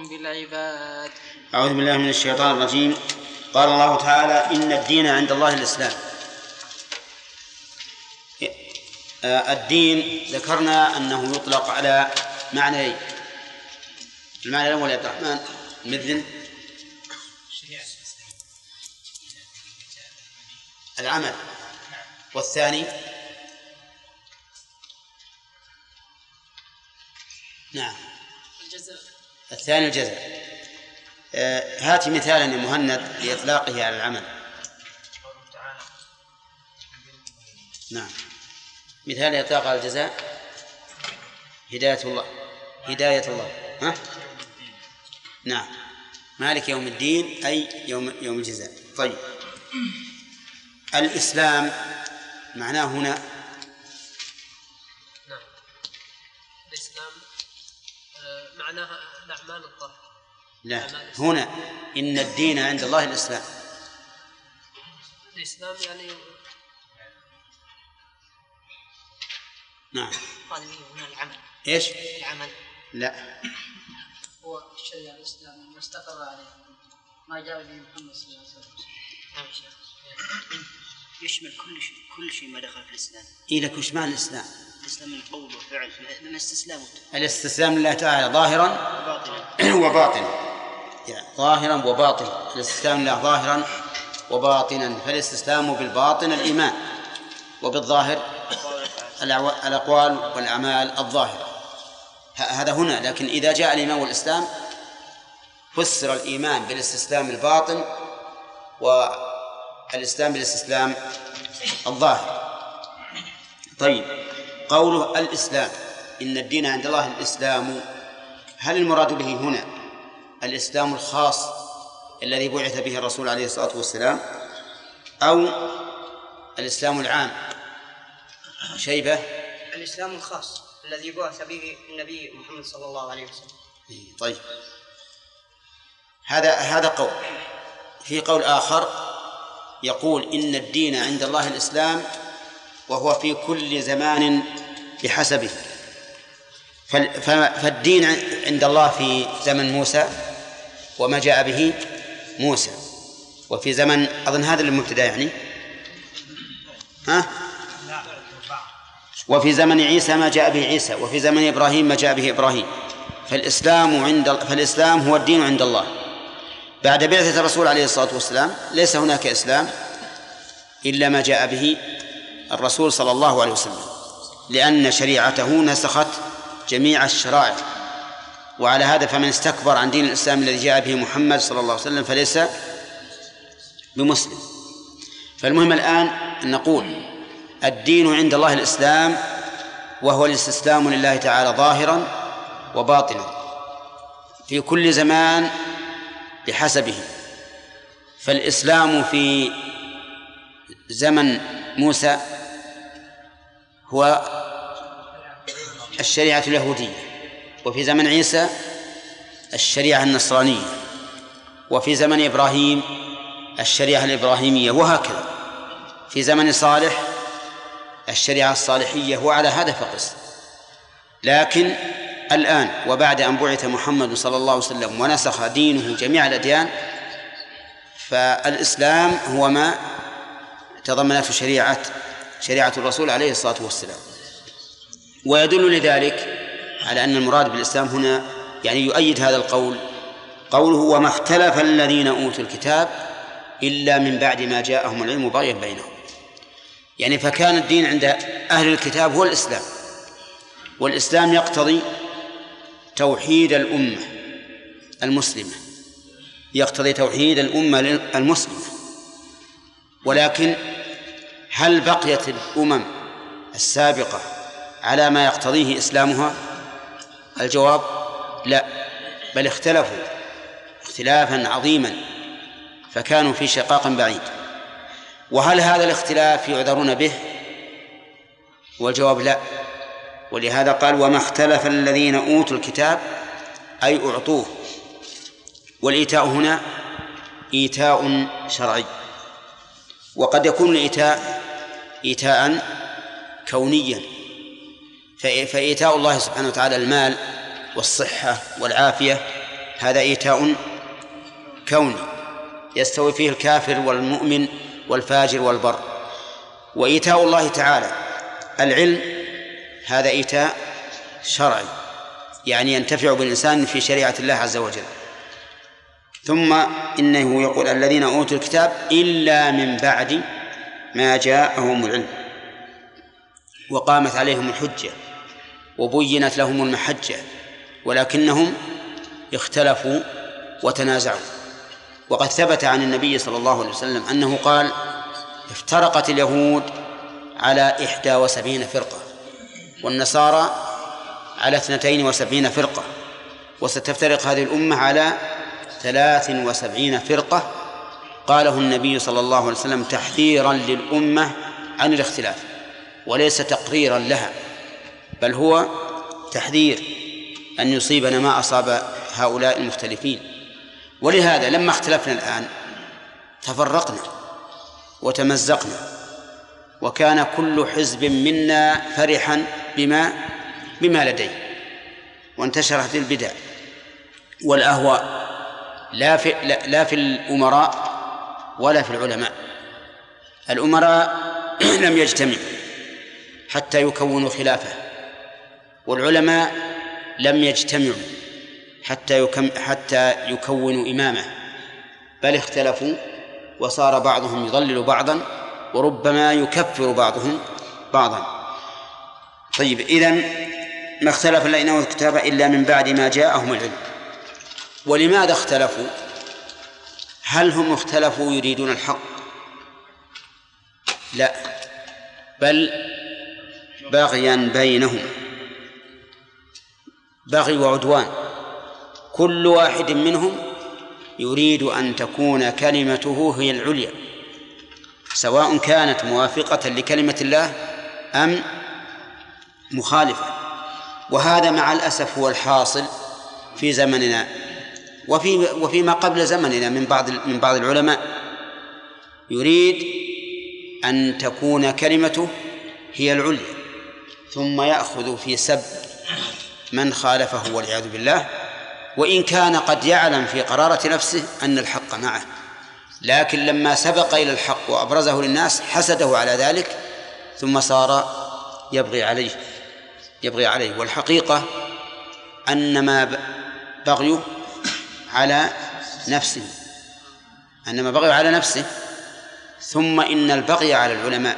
بالعباد. أعوذ بالله من الشيطان الرجيم. قال الله تعالى إن الدين عند الله الإسلام. الدين ذكرنا أنه يطلق على معنيين المعنى الأول يا عبد الرحمن مثل العمل والثاني نعم الجزاء الثاني الجزاء. هات مثالا يا مهند لإطلاقه على العمل. نعم. مثال إطلاق على الجزاء. هداية الله. هداية الله. ها؟ نعم. مالك يوم الدين أي يوم يوم الجزاء. طيب. الإسلام معناه هنا. الإسلام آه، معناها الأعمال الظاهرة لا. هنا إن الدين عند الله الإسلام. الإسلام يعني نعم. هنا العمل. إيش؟ العمل. لا. هو الشريعة الإسلام ما استقر عليه. ما جاء به محمد صلى الله عليه وسلم. نعم شيخ. يشمل كل شيء كل شيء ما دخل في الإسلام. إيه لك وش معنى الإسلام. الإسلام من قول وفعل من استسلامه الاستسلام لله تعالى ظاهرا باطلا وباطنا. (coughs) يعني ظاهرا وباطنا. الاستسلام لله ظاهرا وباطنا. فالاستسلام بالباطن الإيمان وبالظاهر الأقوال والأعمال الظاهرة. هذا هنا. لكن إذا جاء الإيمان والإسلام فسر الإيمان بالاستسلام الباطن والإسلام بالاستسلام الظاهر. طيب قوله الإسلام إن الدين عند الله الإسلام. هل المراد به هنا الإسلام الخاص الذي بعث به الرسول عليه الصلاة والسلام أو الإسلام العام؟ شيبة. الإسلام الخاص الذي بعث به النبي محمد صلى الله عليه وسلم. طيب. هذا هذا قول. في قول آخر يقول إن الدين عند الله الإسلام وهو في كل زمان بحسبه. فالدين عند الله في زمن موسى وما جاء به موسى. وفي زمن أظن هذا المبتدأ يعني. ها؟ وفي زمن عيسى ما جاء به عيسى وفي زمن إبراهيم ما جاء به إبراهيم. فالإسلام عند فالإسلام هو الدين عند الله. بعد بعثة الرسول عليه الصلاة والسلام ليس هناك إسلام إلا ما جاء به الرسول صلى الله عليه وسلم لأن شريعته نسخت جميع الشرائع. وعلى هذا فمن استكبر عن دين الإسلام الذي جاء به محمد صلى الله عليه وسلم فليس بمسلم. فالمهم الآن أن نقول الدين عند الله الإسلام وهو الاستسلام لله تعالى ظاهرا وباطنا. في كل زمان بحسبه. فالإسلام في زمن موسى هو الشريعة اليهودية وفي زمن عيسى الشريعة النصرانية وفي زمن إبراهيم الشريعة الإبراهيمية وهكذا. في زمن صالح الشريعة الصالحية وعلى هذا فقس لكن الآن وبعد أن بعث محمد صلى الله عليه وسلم ونسخ دينه جميع الأديان فالإسلام هو ما تضمنته شريعة شريعة الرسول عليه الصلاة والسلام. ويدل لذلك على أن المراد بالإسلام هنا يعني يؤيد هذا القول. قوله وما اختلف الذين أوتوا الكتاب إلا من بعد ما جاءهم العلم بغيا بينهم. يعني فكان الدين عند أهل الكتاب هو الإسلام. والإسلام يقتضي توحيد الأمة المسلمة. يقتضي توحيد الأمة المسلمة. ولكن هل بقيت الأمم السابقة على ما يقتضيه إسلامها؟ الجواب لا بل اختلفوا اختلافا عظيما فكانوا في شقاق بعيد. وهل هذا الاختلاف يعذرون به؟ والجواب لا. ولهذا قال وما اختلف الذين أوتوا الكتاب أي أعطوه. والإيتاء هنا إيتاء شرعي. وقد يكون الإيتاء إيتاء كونيا. فإيتاء الله سبحانه وتعالى المال والصحة والعافية هذا إيتاء كوني. يستوي فيه الكافر والمؤمن والفاجر والبر. وإيتاء الله تعالى العلم هذا إيتاء شرعي يعني ينتفع بالإنسان في شريعة الله عز وجل. ثم إنه يقول الذين أوتوا الكتاب إلا من بعد ما جاءهم العلم وقامت عليهم الحجة وبينت لهم المحجة ولكنهم اختلفوا وتنازعوا. وقد ثبت عن النبي صلى الله عليه وسلم أنه قال افترقت اليهود على إحدى وسبعين فرقة. والنصارى على اثنتين وسبعين فرقة وستفترق هذه الأمة على ثلاث وسبعين فرقة قاله النبي صلى الله عليه وسلم تحذيرا للأمة عن الاختلاف وليس تقريرا لها بل هو تحذير أن يصيبنا ما أصاب هؤلاء المختلفين. ولهذا لما اختلفنا الآن تفرقنا وتمزقنا وكان كل حزب منا فرحا بما بما لديه وانتشرت البدع والأهواء لا في لا في الأمراء ولا في العلماء. الأمراء (clears throat) لم يجتمعوا حتى يكونوا خلافة والعلماء لم يجتمعوا حتى يكم حتى يكونوا إمامة بل اختلفوا وصار بعضهم يضلل بعضا وربما يكفر بعضهم بعضا. طيب إذن ما اختلف الذين أوتوا الكتاب إلا من بعد ما جاءهم العلم. ولماذا اختلفوا؟ هل هم اختلفوا يريدون الحق؟ لا بل بغيا بينهم. بغي وعدوان. كل واحد منهم يريد أن تكون كلمته هي العليا. سواء كانت موافقة لكلمة الله أم مخالفة. وهذا مع الأسف هو الحاصل في زمننا وفي وفيما قبل زمننا من بعض من بعض العلماء. يريد أن تكون كلمته هي العليا ثم يأخذ في سب من خالفه والعياذ بالله. وإن كان قد يعلم في قرارة نفسه أن الحق معه. لكن لما سبق إلى الحق وأبرزه للناس حسده على ذلك ثم صار يبغي عليه يبغي عليه. والحقيقة أن ما بغيه على نفسه أنما بغي على نفسه. ثم إن البغي على العلماء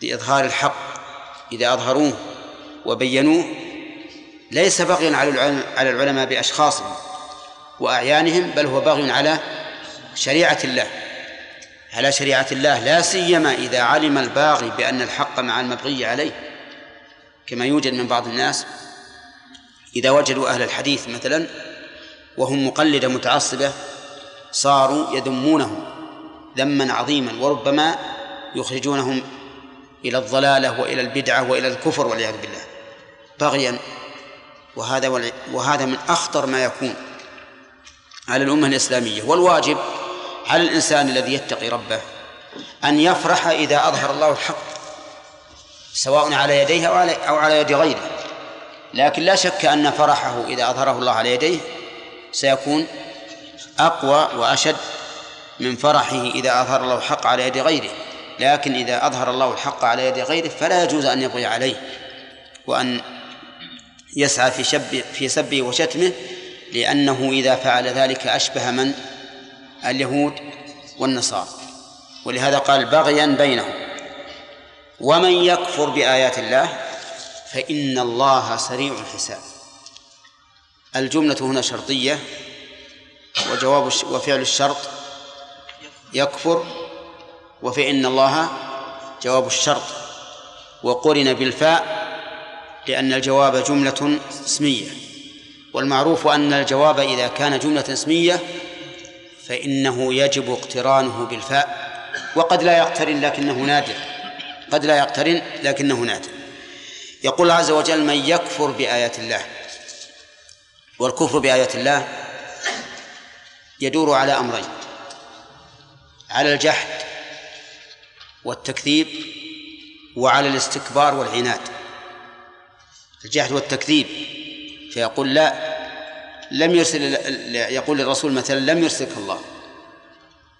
بإظهار الحق إذا أظهروه وبينوه ليس بغيا على العلماء بأشخاصهم وأعيانهم بل هو بغي على شريعة الله. على شريعة الله لا سيما إذا علم الباغي بأن الحق مع المبغي عليه. كما يوجد من بعض الناس إذا وجدوا أهل الحديث مثلا وهم مقلدة متعصبة صاروا يذمونهم ذما عظيما وربما يخرجونهم إلى الضلالة وإلى البدعة وإلى الكفر والعياذ بالله. بغيا وهذا وهذا من أخطر ما يكون على الأمة الإسلامية. والواجب على الإنسان الذي يتقي ربه أن يفرح إذا أظهر الله الحق سواء على يديه أو على, أو على يد غيره؟ لكن لا شك أن فرحه إذا أظهره الله على يديه سيكون أقوى وأشد من فرحه إذا أظهر الله الحق على يد غيره. لكن إذا أظهر الله الحق على يد غيره فلا يجوز أن يبغي عليه وأن يسعى في شب في سبه وشتمه لأنه إذا فعل ذلك أشبه من اليهود والنصارى. ولهذا قال بغيا بينهم. ومن يكفر بآيات الله فإن الله سريع الحساب. الجملة هنا شرطية وجواب وفعل الشرط يكفر وفإن الله جواب الشرط. وقرن بالفاء لأن الجواب جملة اسمية. والمعروف أن الجواب إذا كان جملة اسمية فإنه يجب اقترانه بالفاء وقد لا يقترن لكنه نادر. قد لا يقترن لكنه نادر. يقول عز وجل من يكفر بآيات الله والكفر بآيات الله يدور على أمرين على الجحد والتكذيب وعلى الاستكبار والعناد. الجحد والتكذيب فيقول لا لم يرسل يقول للرسول مثلا لم يرسلك الله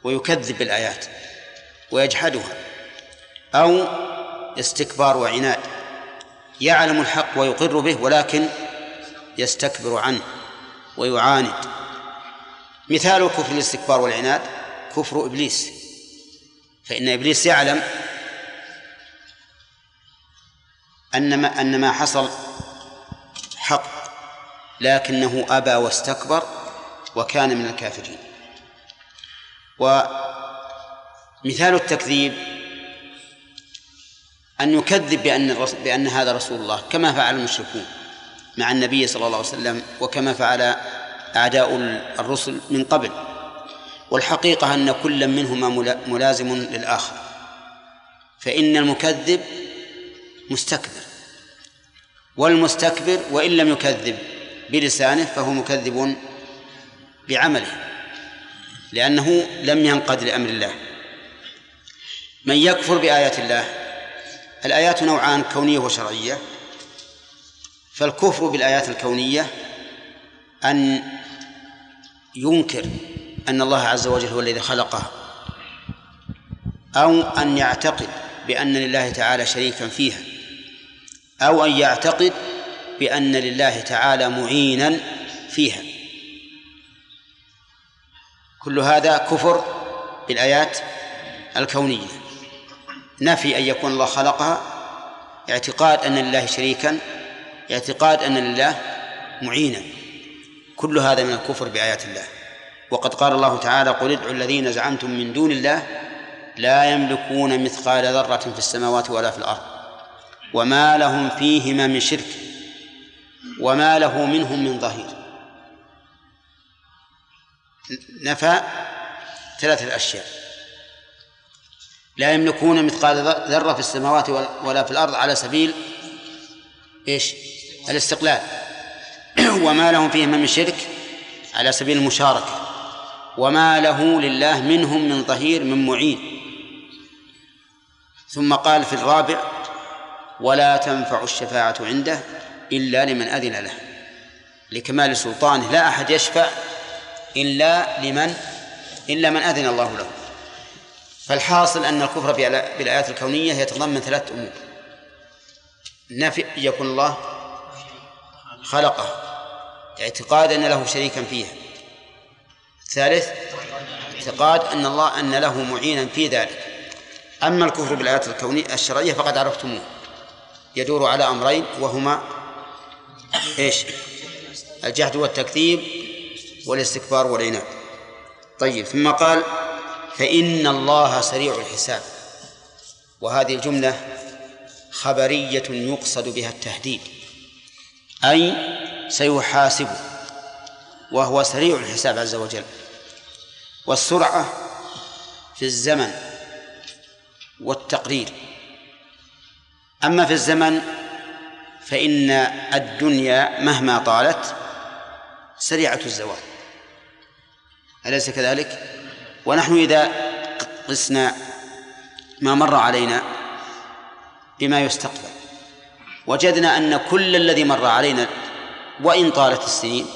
ويكذب بالآيات ويجحدها أو استكبار وعناد يعلم الحق ويقر به ولكن يستكبر عنه ويعاند. مثال كفر الاستكبار والعناد كفر إبليس فإن إبليس يعلم أن ما أن ما حصل لكنه أبى واستكبر وكان من الكافرين. ومثال التكذيب أن يكذب بأن بأن هذا رسول الله كما فعل المشركون مع النبي صلى الله عليه وسلم وكما فعل أعداء الرسل من قبل. والحقيقة أن كل منهما ملازم للآخر. فإن المكذب مستكبر والمستكبر وإن لم يكذب بلسانه فهو مكذب بعمله لأنه لم ينقد لأمر الله. من يكفر بآيات الله الآيات نوعان كونية وشرعية. فالكفر بالآيات الكونية أن ينكر أن الله عز وجل هو الذي خلقه أو أن يعتقد بأن لله تعالى شريكا فيها أو أن يعتقد بأن لله تعالى معينا فيها. كل هذا كفر بالآيات الكونية. نفي أن يكون الله خلقها اعتقاد أن لله شريكا اعتقاد أن لله معينا. كل هذا من الكفر بآيات الله. وقد قال الله تعالى قل ادعوا الذين زعمتم من دون الله لا يملكون مثقال ذرة في السماوات ولا في الأرض وما لهم فيهما من شرك وما له منهم من ظهير. نفى ثلاثة أشياء لا يملكون مثقال ذرة في السماوات ولا في الأرض على سبيل إيش؟ الاستقلال. (clears throat) وما لهم فيهما من شرك على سبيل المشاركة. وما له لله منهم من ظهير من معين. ثم قال في الرابع ولا تنفع الشفاعة عنده. إلا لمن أذن له. لكمال سلطانه لا أحد يشفع إلا لمن إلا من أذن الله له. فالحاصل أن الكفر بالآيات الكونية يتضمن ثلاث أمور. نفي يكون الله خلقه اعتقاد أن له شريكا فيها. ثالث اعتقاد أن الله أن له معينا في ذلك. أما الكفر بالآيات الكونية الشرعية فقد عرفتموه. يدور على أمرين وهما إيش؟ الجهد والتكذيب والاستكبار والعناد. طيب ثم قال فإن الله سريع الحساب. وهذه الجملة خبرية يقصد بها التهديد أي سيحاسب وهو سريع الحساب عز وجل. والسرعة في الزمن والتقرير. أما في الزمن فإن الدنيا مهما طالت سريعة الزوال. أليس كذلك؟ ونحن إذا قسنا ما مر علينا بما يستقبل. وجدنا أن كل الذي مر علينا وإن طالت السنين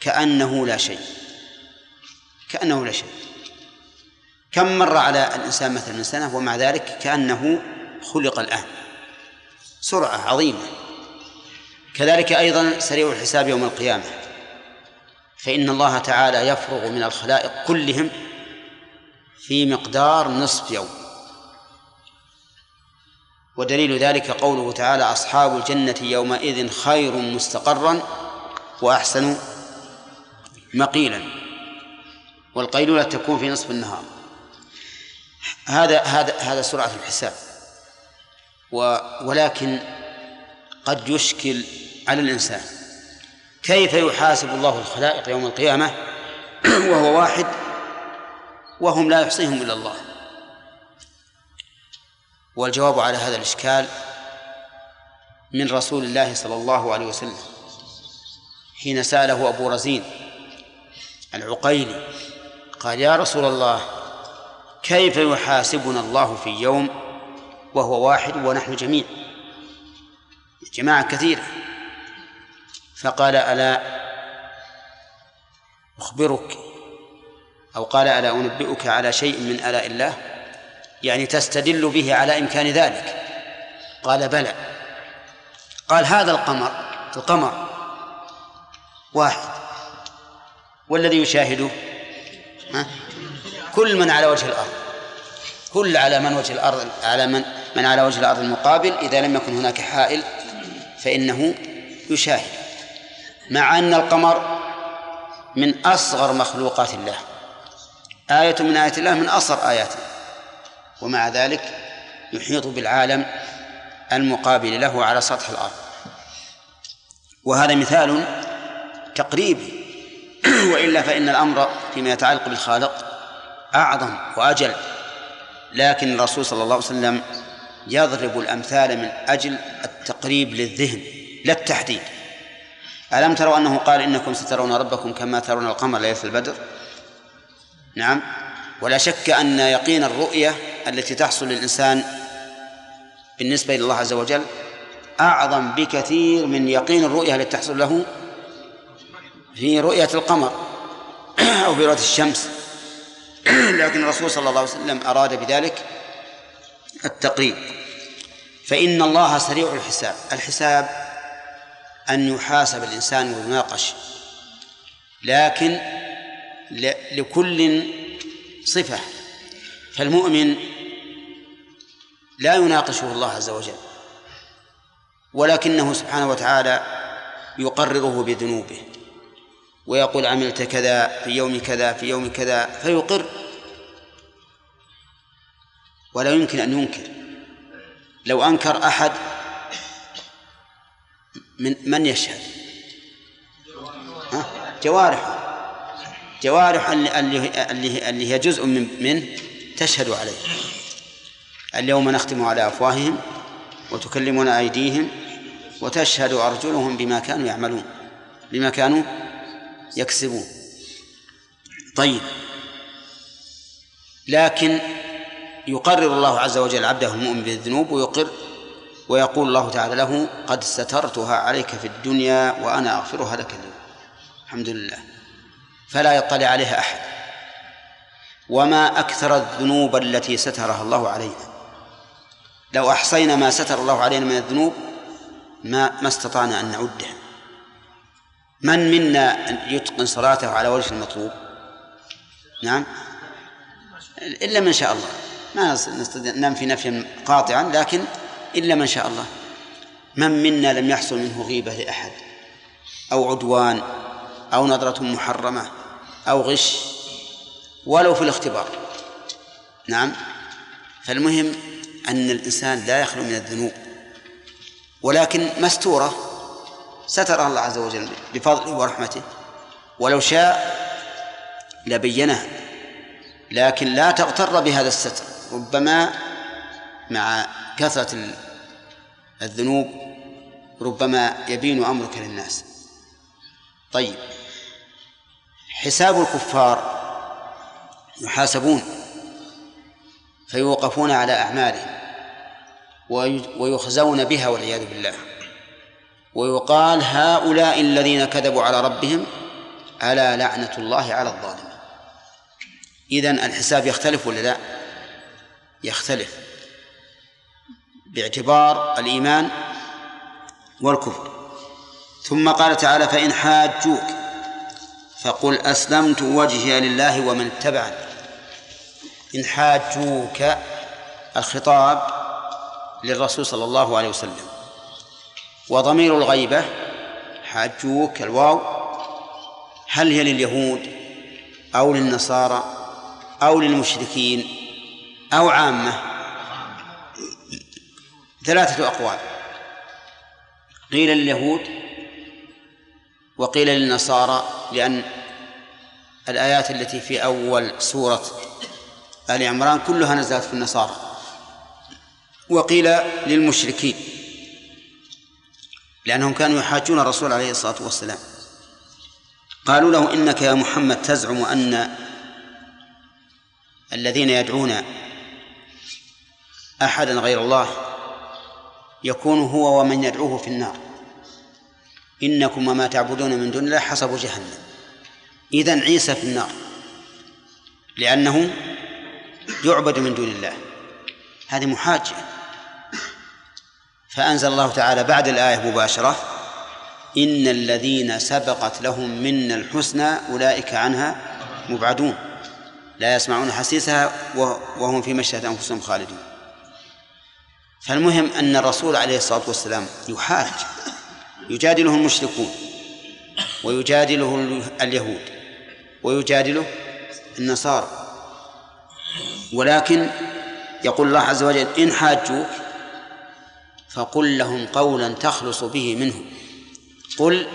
كأنه لا شيء. كأنه لا شيء. كم مر على الإنسان مثلا سنة ومع ذلك كأنه خلق الآن. سرعة عظيمة. كذلك أيضا سريع الحساب يوم القيامة. فإن الله تعالى يفرغ من الخلائق كلهم في مقدار نصف يوم. ودليل ذلك قوله تعالى أصحاب الجنة يومئذ خير مستقرا وأحسن مقيلا. والقيلولة تكون في نصف النهار. هذا هذا هذا سرعة الحساب. ولكن قد يشكل على الإنسان. كيف يحاسب الله الخلائق يوم القيامة؟ (clears throat) وهو واحد وهم لا يحصيهم إلا الله. والجواب على هذا الإشكال من رسول الله صلى الله عليه وسلم حين سأله أبو رزين العقيلي قال يا رسول الله كيف يحاسبنا الله في يوم وهو واحد ونحن جميع. جماعة كثيرة. فقال ألا أخبرك أو قال ألا أنبئك على شيء من آلاء الله؟ يعني تستدل به على إمكان ذلك. قال بلى. قال هذا القمر القمر واحد. والذي يشاهده؟ ها؟ كل من على وجه الأرض. كل على من وجه الأرض على من من على وجه الأرض المقابل إذا لم يكن هناك حائل فإنه يشاهد. مع أن القمر من أصغر مخلوقات الله. آية من آيات الله من أصغر آياته ومع ذلك يحيط بالعالم المقابل له على سطح الأرض. وهذا مثال تقريبي (clears throat) وإلا فإن الأمر فيما يتعلق بالخالق أعظم وأجل. لكن الرسول صلى الله عليه وسلم يضرب الأمثال من أجل التقريب للذهن لا التحديد. ألم تروا أنه قال إنكم سترون ربكم كما ترون القمر ليلة البدر؟ نعم. ولا شك أن يقين الرؤية التي تحصل للإنسان بالنسبة إلى الله عز وجل أعظم بكثير من يقين الرؤية التي تحصل له في رؤية القمر أو في رؤية الشمس. لكن الرسول صلى الله عليه وسلم أراد بذلك التقريب. فإن الله سريع الحساب. الحساب أن يحاسب الإنسان ويناقش. لكن لكل صفة. فالمؤمن لا يناقشه الله عز وجل. ولكنه سبحانه وتعالى يقرره بذنوبه. ويقول عملت كذا في يوم كذا في يوم كذا فيقر ولا يمكن أن ينكر. لو أنكر أحد من من يشهد؟ ها؟ جوارح. جوارح اللي, اللي, اللي هي جزء من منه تشهد عليه. اليوم نختم على أفواههم وتكلمنا أيديهم وتشهد أرجلهم بما كانوا يعملون بما كانوا يكسبون. طيب. لكن يقرر الله عز وجل عبده المؤمن بالذنوب ويقر ويقول الله تعالى له قد سترتها عليك في الدنيا وأنا أغفرها لك اليوم. الحمد لله. فلا يطلع عليها أحد. وما أكثر الذنوب التي سترها الله علينا. لو أحصينا ما ستر الله علينا من الذنوب ما ما استطعنا أن نعدها. من منا يتقن صلاته على وجه المطلوب؟ نعم. إلا من شاء الله. ما نستطيع ننفي نفيا قاطعا لكن إلا من شاء الله. من منا لم يحصل منه غيبة لأحد أو عدوان أو نظرة محرمة أو غش ولو في الاختبار. نعم. فالمهم أن الإنسان لا يخلو من الذنوب ولكن مستورة سترها الله عز وجل بفضله ورحمته. ولو شاء لبينها لكن لا تغتر بهذا الستر. ربما مع كثرة الذنوب ربما يبين أمرك للناس. طيب حساب الكفار يحاسبون فيوقفون على أعمالهم ويخزون بها والعياذ بالله. ويقال هؤلاء الذين كذبوا على ربهم ألا لعنة الله على الظالمين. إذن الحساب يختلف ولا لا؟ يختلف باعتبار الإيمان والكفر. ثم قال تعالى فإن حاجوك فقل أسلمت وجهي لله ومن اتبعني. إن حاجوك الخطاب للرسول صلى الله عليه وسلم. وضمير الغيبة حاجوك الواو. هل هي لليهود أو للنصارى أو للمشركين؟ أو عامة. ثلاثة أقوال. قيل لليهود وقيل للنصارى لأن الآيات التي في أول سورة آل عمران كلها نزلت في النصارى. وقيل للمشركين لأنهم كانوا يحاجون الرسول عليه الصلاة والسلام. قالوا له إنك يا محمد تزعم أن الذين يدعون أحدا غير الله يكون هو ومن يدعوه في النار. إنكم وما تعبدون من دون الله حسب جهنم. إذن عيسى في النار. لأنه يعبد من دون الله. هذه محاجة. فأنزل الله تعالى بعد الآية مباشرة إن الذين سبقت لهم منا الحسنى أولئك عنها مبعدون. لا يسمعون حسيسها وهم في مشهد أنفسهم خالدون. فالمهم أن الرسول عليه الصلاة والسلام يحاج يجادله المشركون ويجادله اليهود ويجادله النصارى. ولكن يقول الله عز وجل إن حاجوك فقل لهم قولا تخلص به منهم. قل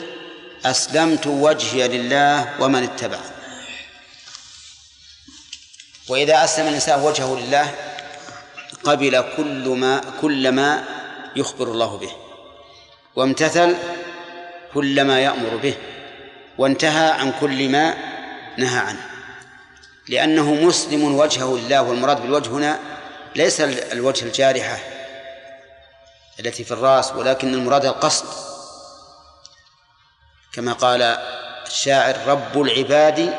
أسلمت وجهي لله ومن اتبع وإذا أسلم الإنسان وجهه لله قبل كل ما كل ما يخبر الله به. وامتثل كل ما يأمر به وانتهى عن كل ما نهى عنه. لأنه مسلم وجهه لله والمراد بالوجه هنا ليس الوجه الجارحة التي في الرأس ولكن المراد القصد. كما قال الشاعر رب العباد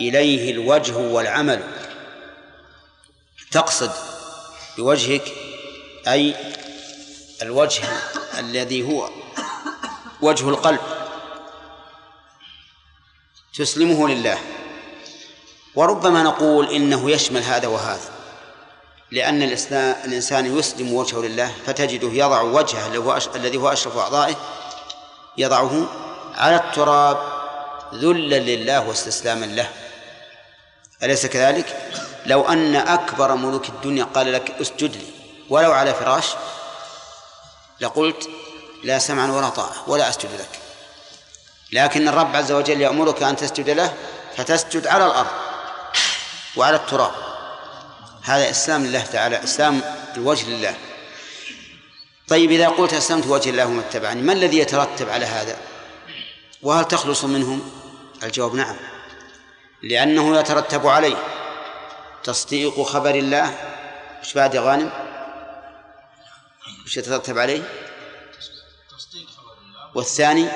إليه الوجه والعمل. تقصد بوجهك أي الوجه الذي هو وجه القلب. تسلمه لله. وربما نقول إنه يشمل هذا وهذا. لأن الإنسان يسلم وجهه لله فتجده يضع وجهه الذي هو أشرف أعضائه يضعه على التراب ذلا لله واستسلاما له. أليس كذلك؟ لو أن أكبر ملوك الدنيا قال لك اسجد لي ولو على فراش لقلت لا سمعا ولا طاعة ولا أسجد لك. لكن الرب عز وجل يأمرك أن تسجد له فتسجد على الأرض وعلى التراب. هذا إسلام لله تعالى إسلام الوجه لله طيب إذا قلت أسلمت وجه الله وما اتبعني ما الذي يترتب على هذا؟ وهل تخلص منهم؟ الجواب نعم لأنه يترتب عليه. تصديق خبر الله. إيش بعد يا غانم؟ إيش يترتب عليه؟ والثاني؟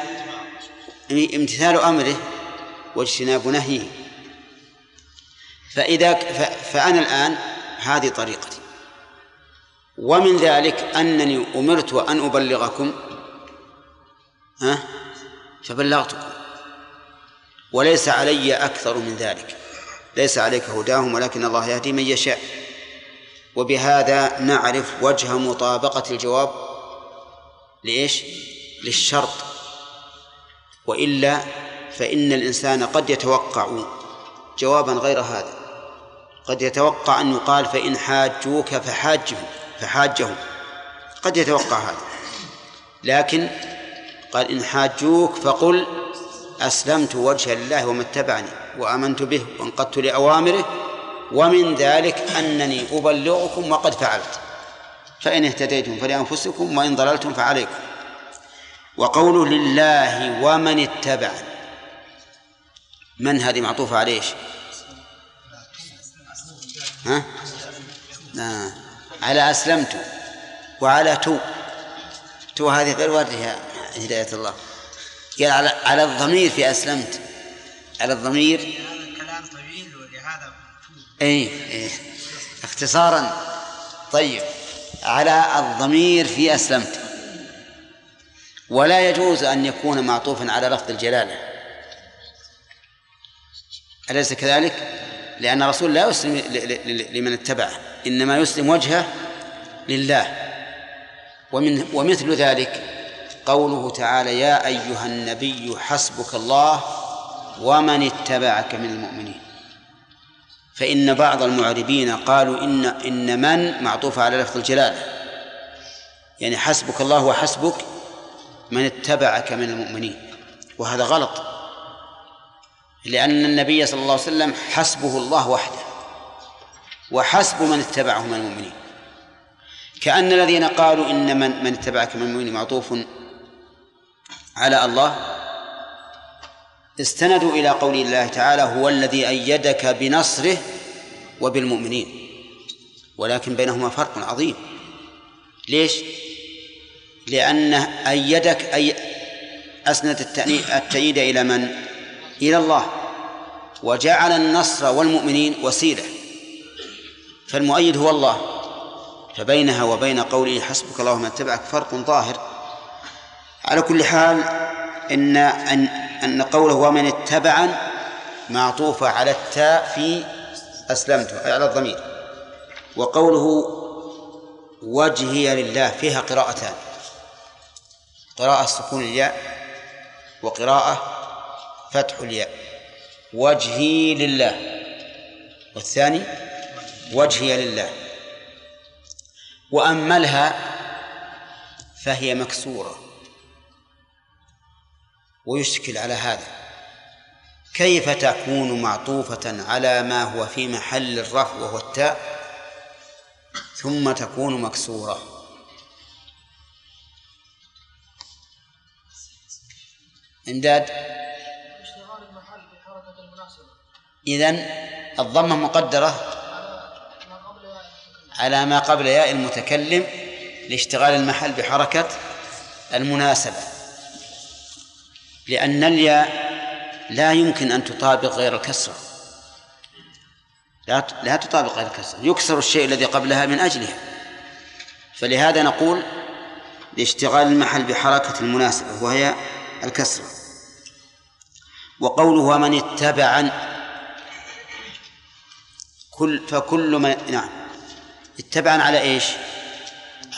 امتثال أمره واجتناب نهيه. فإذا فأنا الآن هذه طريقتي. ومن ذلك أنني أمرت أن أبلغكم. ها؟ فبلغتكم. وليس علي أكثر من ذلك. ليس عليك هداهم ولكن الله يهدي من يشاء. وبهذا نعرف وجه مطابقة الجواب لإيش؟ للشرط. وإلا فإن الإنسان قد يتوقع جوابا غير هذا. قد يتوقع أن يقال فإن حاجوك فحاجهم فحاجهم. قد يتوقع هذا. لكن قال إن حاجوك فقل أسلمت وجه لله وما اتبعني. وآمنت به وانقدت لأوامره ومن ذلك أنني أبلغكم وقد فعلت فإن اهتديتم فلأنفسكم وإن ضللتم فعليكم وقوله لله ومن اتبعني من هذه معطوفة على إيش؟ ها؟ آه. على أسلمت وعلى تو تو هذه غير واردة هداية الله قال على على الضمير في أسلمت على الضمير. هذا كلام طويل ولهذا أي أي اختصارا. طيب على الضمير في أسلمت. ولا يجوز أن يكون معطوفا على لفظ الجلالة. أليس كذلك؟ لأن الرسول لا يسلم لمن اتبعه. إنما يسلم وجهه لله. ومن ومثل ذلك قوله تعالى يا أيها النبي حسبك الله ومن اتبعك من المؤمنين. فإن بعض المعربين قالوا إن إن من معطوفة على لفظ الجلالة. يعني حسبك الله وحسبك من اتبعك من المؤمنين. وهذا غلط. لأن النبي صلى الله عليه وسلم حسبه الله وحده. وحسب من اتبعه من المؤمنين. كأن الذين قالوا إن من من اتبعك من المؤمنين معطوف على الله استندوا إلى قول الله تعالى هو الذي أيدك بنصره وبالمؤمنين. ولكن بينهما فرق عظيم. ليش؟ لأنه أيدك أي أسند التأييد إلى من؟ إلى الله. وجعل النصر والمؤمنين وسيلة. فالمؤيد هو الله. فبينها وبين قوله حسبك الله من اتبعك فرق ظاهر. على كل حال إن أن أن قوله ومن اتبعن معطوفة على التاء في أسلمت على الضمير. وقوله وجهي لله فيها قراءتان. قراءة سكون الياء وقراءة فتح الياء. وجهي لله. والثاني وجهي لله. وأملها فهي مكسورة. ويشكل على هذا. كيف تكون معطوفة على ما هو في محل الرفع وهو التاء ثم تكون مكسورة؟ المناسبة إذن الضمة مقدرة. على ما قبل ياء المتكلم لاشتغال المحل بحركة المناسبة. لأن الياء لا يمكن أن تطابق غير الكسرة. لا لا تطابق غير الكسرة. يكسر الشيء الذي قبلها من أجلها. فلهذا نقول لاشتغال المحل بحركة المناسبة وهي الكسرة. وقوله ومن اتبع كل فكل من نعم. اتبعا على إيش؟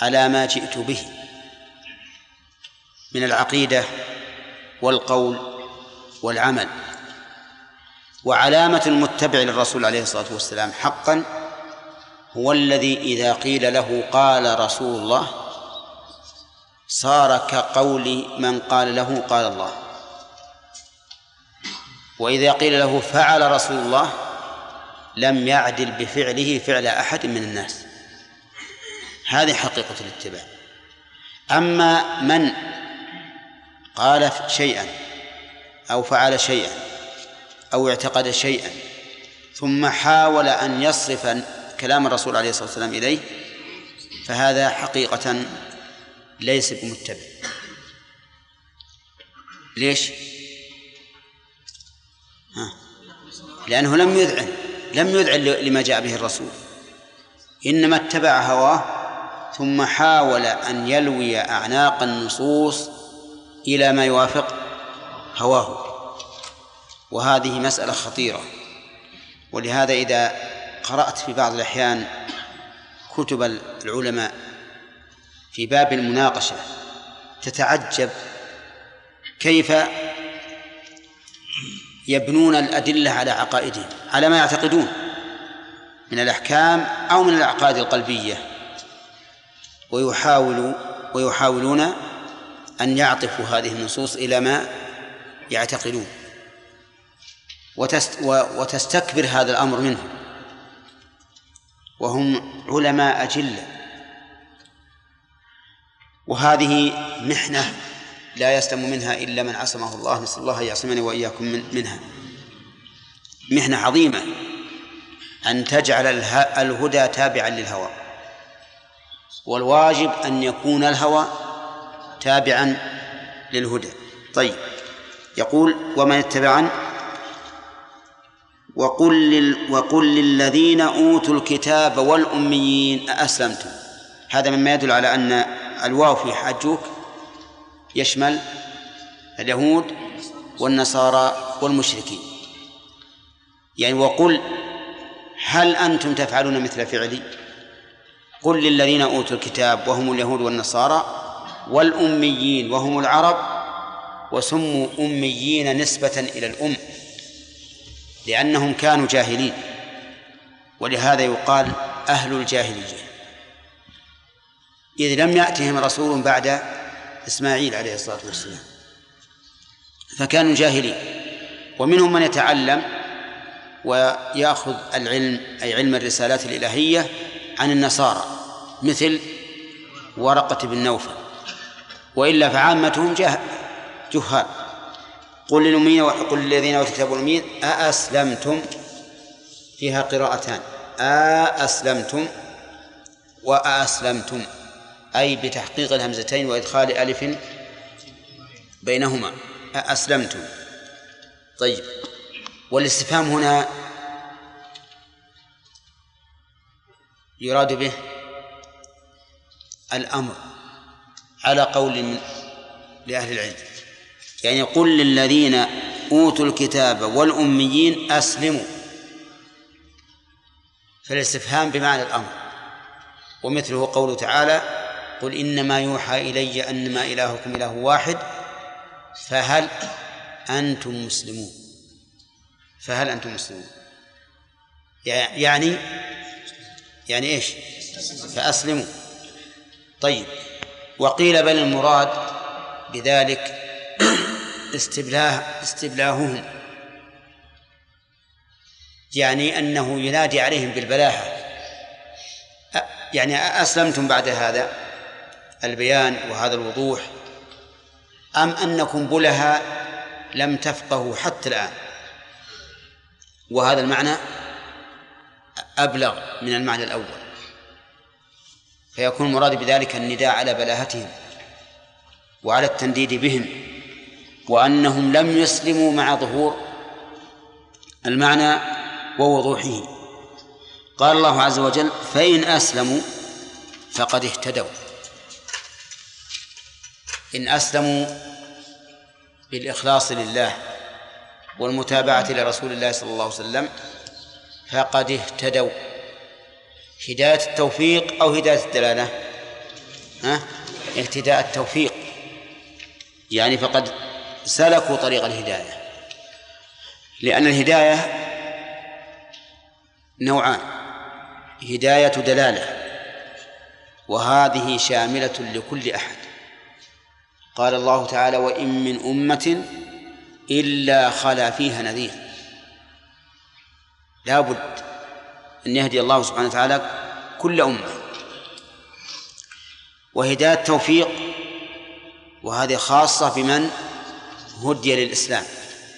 على ما جئت به. من العقيدة والقول والعمل. وعلامة المتبع للرسول عليه الصلاة والسلام حقا هو الذي إذا قيل له قال رسول الله صار كقول من قال له قال الله. وإذا قيل له فعل رسول الله لم يعدل بفعله فعل أحد من الناس. هذه حقيقة الاتباع. أما من قال شيئا أو فعل شيئا أو اعتقد شيئا ثم حاول أن يصرف كلام الرسول عليه الصلاة والسلام إليه فهذا حقيقة ليس بمتبع ليش؟ ها. لأنه لم يذعن لم يذعن لما جاء به الرسول إنما اتبع هواه ثم حاول أن يلوي أعناق النصوص إلى ما يوافق هواه. وهذه مسألة خطيرة. ولهذا إذا قرأت في بعض الأحيان كتب العلماء في باب المناقشة تتعجب كيف يبنون الأدلة على عقائدهم على ما يعتقدون من الأحكام أو من الأعقاد القلبية. ويحاولوا ويحاولون أن يعطفوا هذه النصوص إلى ما يعتقدون وتست وتستكبر هذا الأمر منهم. وهم علماء أجلة. وهذه محنة لا يسلم منها إلا من عصمه الله. نسأل الله أن يعصمني وإياكم من منها. محنة عظيمة أن تجعل اله- الهدى تابعا للهوى. والواجب أن يكون الهوى تابعا للهدى. طيب يقول ومن اتبعن وقل لل وقل للذين أوتوا الكتاب والأميين أأسلمتم. هذا مما يدل على أن الواو في حاجوك يشمل اليهود والنصارى والمشركين. يعني وقل هل أنتم تفعلون مثل فعلي؟ قل للذين أوتوا الكتاب وهم اليهود والنصارى. والأميين وهم العرب وسموا أميين نسبة إلى الأم لأنهم كانوا جاهلين ولهذا يقال أهل الجاهلية. إذ لم يأتهم رسول بعد إسماعيل عليه الصلاة والسلام فكانوا جاهلين. ومنهم من يتعلم ويأخذ العلم أي علم الرسالات الإلهية عن النصارى مثل ورقة بن نوفل. وإلا فعامتهم جه جهال. قل للأمين وقل للذين أوتوا الكتاب والأمين أأسلمتم؟ فيها قراءتان. أأسلمتم؟ وأسلمتم أي بتحقيق الهمزتين وإدخال ألف بينهما. أسلمتم طيب. والاستفهام هنا يراد به الأمر. على قول من لأهل العلم. يعني قل للذين أوتوا الكتاب والأميين أسلموا. فالاستفهام بمعنى الأمر. ومثله قوله تعالى قل إنما يوحى إلي أنما إلهكم إله واحد فهل أنتم مسلمون؟ فهل أنتم مسلمون؟ يعني يعني إيش؟ فأسلموا. طيب. وقيل بل المراد بذلك استبلاه استبلاههم. يعني أنه ينادي عليهم بالبلاهة. يعني أسلمتم بعد هذا البيان وهذا الوضوح؟ أم أنكم بلها لم تفقهوا حتى الآن؟ وهذا المعنى أبلغ من المعنى الأول. فيكون المراد بذلك النداء على بلاهتهم وعلى التنديد بهم وأنهم لم يسلموا مع ظهور المعنى ووضوحه. قال الله عز وجل فإن أسلموا فقد اهتدوا. إن أسلموا بالإخلاص لله والمتابعة لرسول الله صلى الله عليه وسلم فقد اهتدوا. هداية التوفيق أو هداية الدلالة؟ ها؟ اهتداء التوفيق. يعني فقد سلكوا طريق الهداية. لأن الهداية نوعان. هداية دلالة. وهذه شاملة لكل أحد. قال الله تعالى وإن من أمة إلا خلا فيها نذير. لا بد أن يهدي الله سبحانه وتعالى كل أمة. وهداية التوفيق وهذه خاصة بمن هدي للإسلام.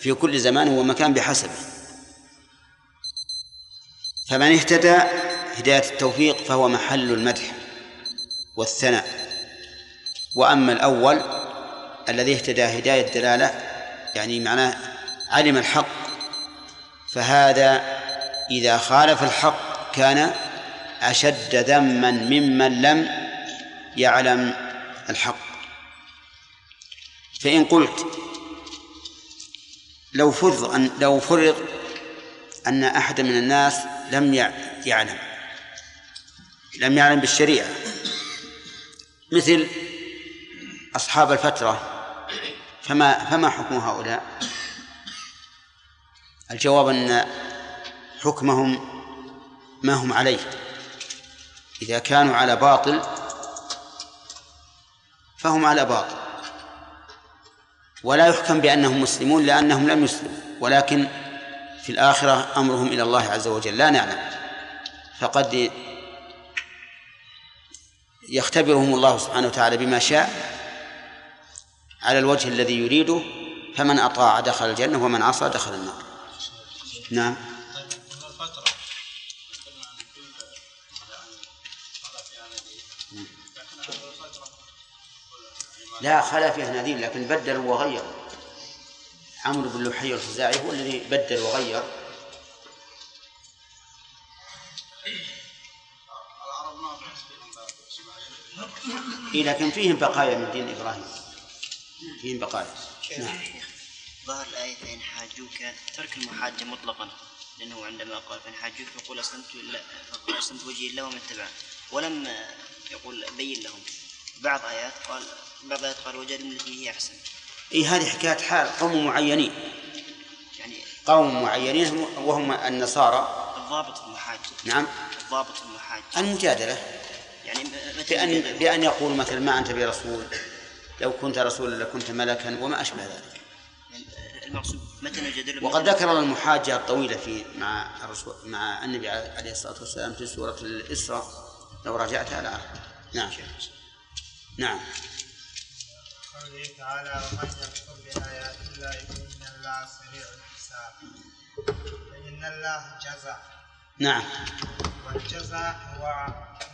في كل زمان ومكان بحسبه. فمن اهتدى هداية التوفيق فهو محل المدح والثناء. وأما الأول الذي اهتدى هداية دلالة يعني معناه علم الحق فهذا إذا خالف الحق كان أشد ذما ممن لم يعلم الحق فإن قلت لو فرض أن لو فرض أن أحد من الناس لم يعلم لم يعلم بالشريعة مثل أصحاب الفترة فما فما حكم هؤلاء؟ الجواب أن حكمهم ما هم عليه. إذا كانوا على باطل فهم على باطل. ولا يحكم بأنهم مسلمون لأنهم لم يسلموا. ولكن في الآخرة أمرهم إلى الله عز وجل. لا نعلم. فقد يختبرهم الله سبحانه وتعالى بما شاء على الوجه الذي يريده. فمن أطاع دخل الجنة ومن عصى دخل النار. نعم. لا خلا فيها نذير لكن بدلوا وغيروا عمرو بن لحي الخزاعي هو الذي بدل وغير. إيه لكن فيهم بقايا من دين إبراهيم. فيهم بقايا. نعم. ظهر الآية فإن حاجوك ترك المحاجة مطلقا لأنه عندما قال فإن حاجوك فقول أسلمت فقول أسلمت وجهي لله ومن اتبعني ولم يقول بين لهم. بعض آيات قال بعض الآيات قال وجد التي هي أحسن. إيه هذه حكاية حال قوم معينين. يعني قوم معينين وهم النصارى. الضابط في المحاجة نعم. الضابط في المحاجة المجادلة. يعني بأن بأن يقول مثلا ما أنت برسول لو كنت رسولا لكنت ملكا وما أشبه ذلك. المقصود متى نجادل وقد ذكر المحاجة الطويلة في مع الرسول مع النبي عليه الصلاة والسلام في سورة الإسراء. لو راجعتها لا نعم. نعم. قوله تعالى ومن يكفر بآيات الله فإن الله سريع الحساب. فإن الله جزاء نعم. والجزاء هو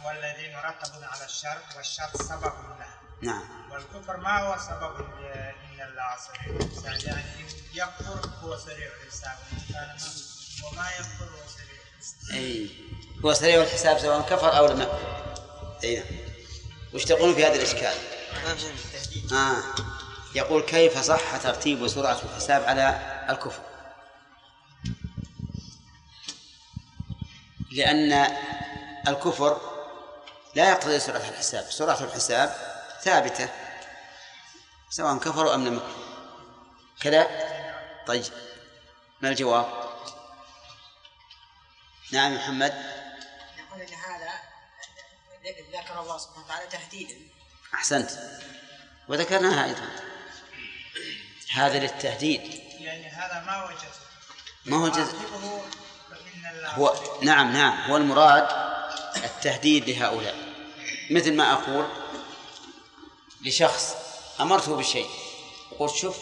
هو الذي مرتب على الشر والشر سبب له. نعم. والكفر ما هو سبب إن الله سريع الحساب؟ يعني يكفر هو سريع الحساب. وما يكفر هو سريع الحساب. أي. هو سريع الحساب سواء كفر أو لم يكفر. أي نعم. وش تقولون في هذا الإشكال؟ آه. يقول كيف صح ترتيب سرعة الحساب على الكفر؟ لأن الكفر لا يقتضي سرعة الحساب. سرعة الحساب ثابتة سواء كفروا أم لم يكفروا كذا؟ طيب ما الجواب؟ نعم محمد. ذكر الله سبحانه وتعالى تهديدا. أحسنت. وذكرناها أيضا. هذا للتهديد. يعني هذا ما وجد ما هو الجزء عاقبه فإن الله هو نعم نعم. هو المراد التهديد لهؤلاء. مثل ما أقول لشخص أمرته بشيء قلت شوف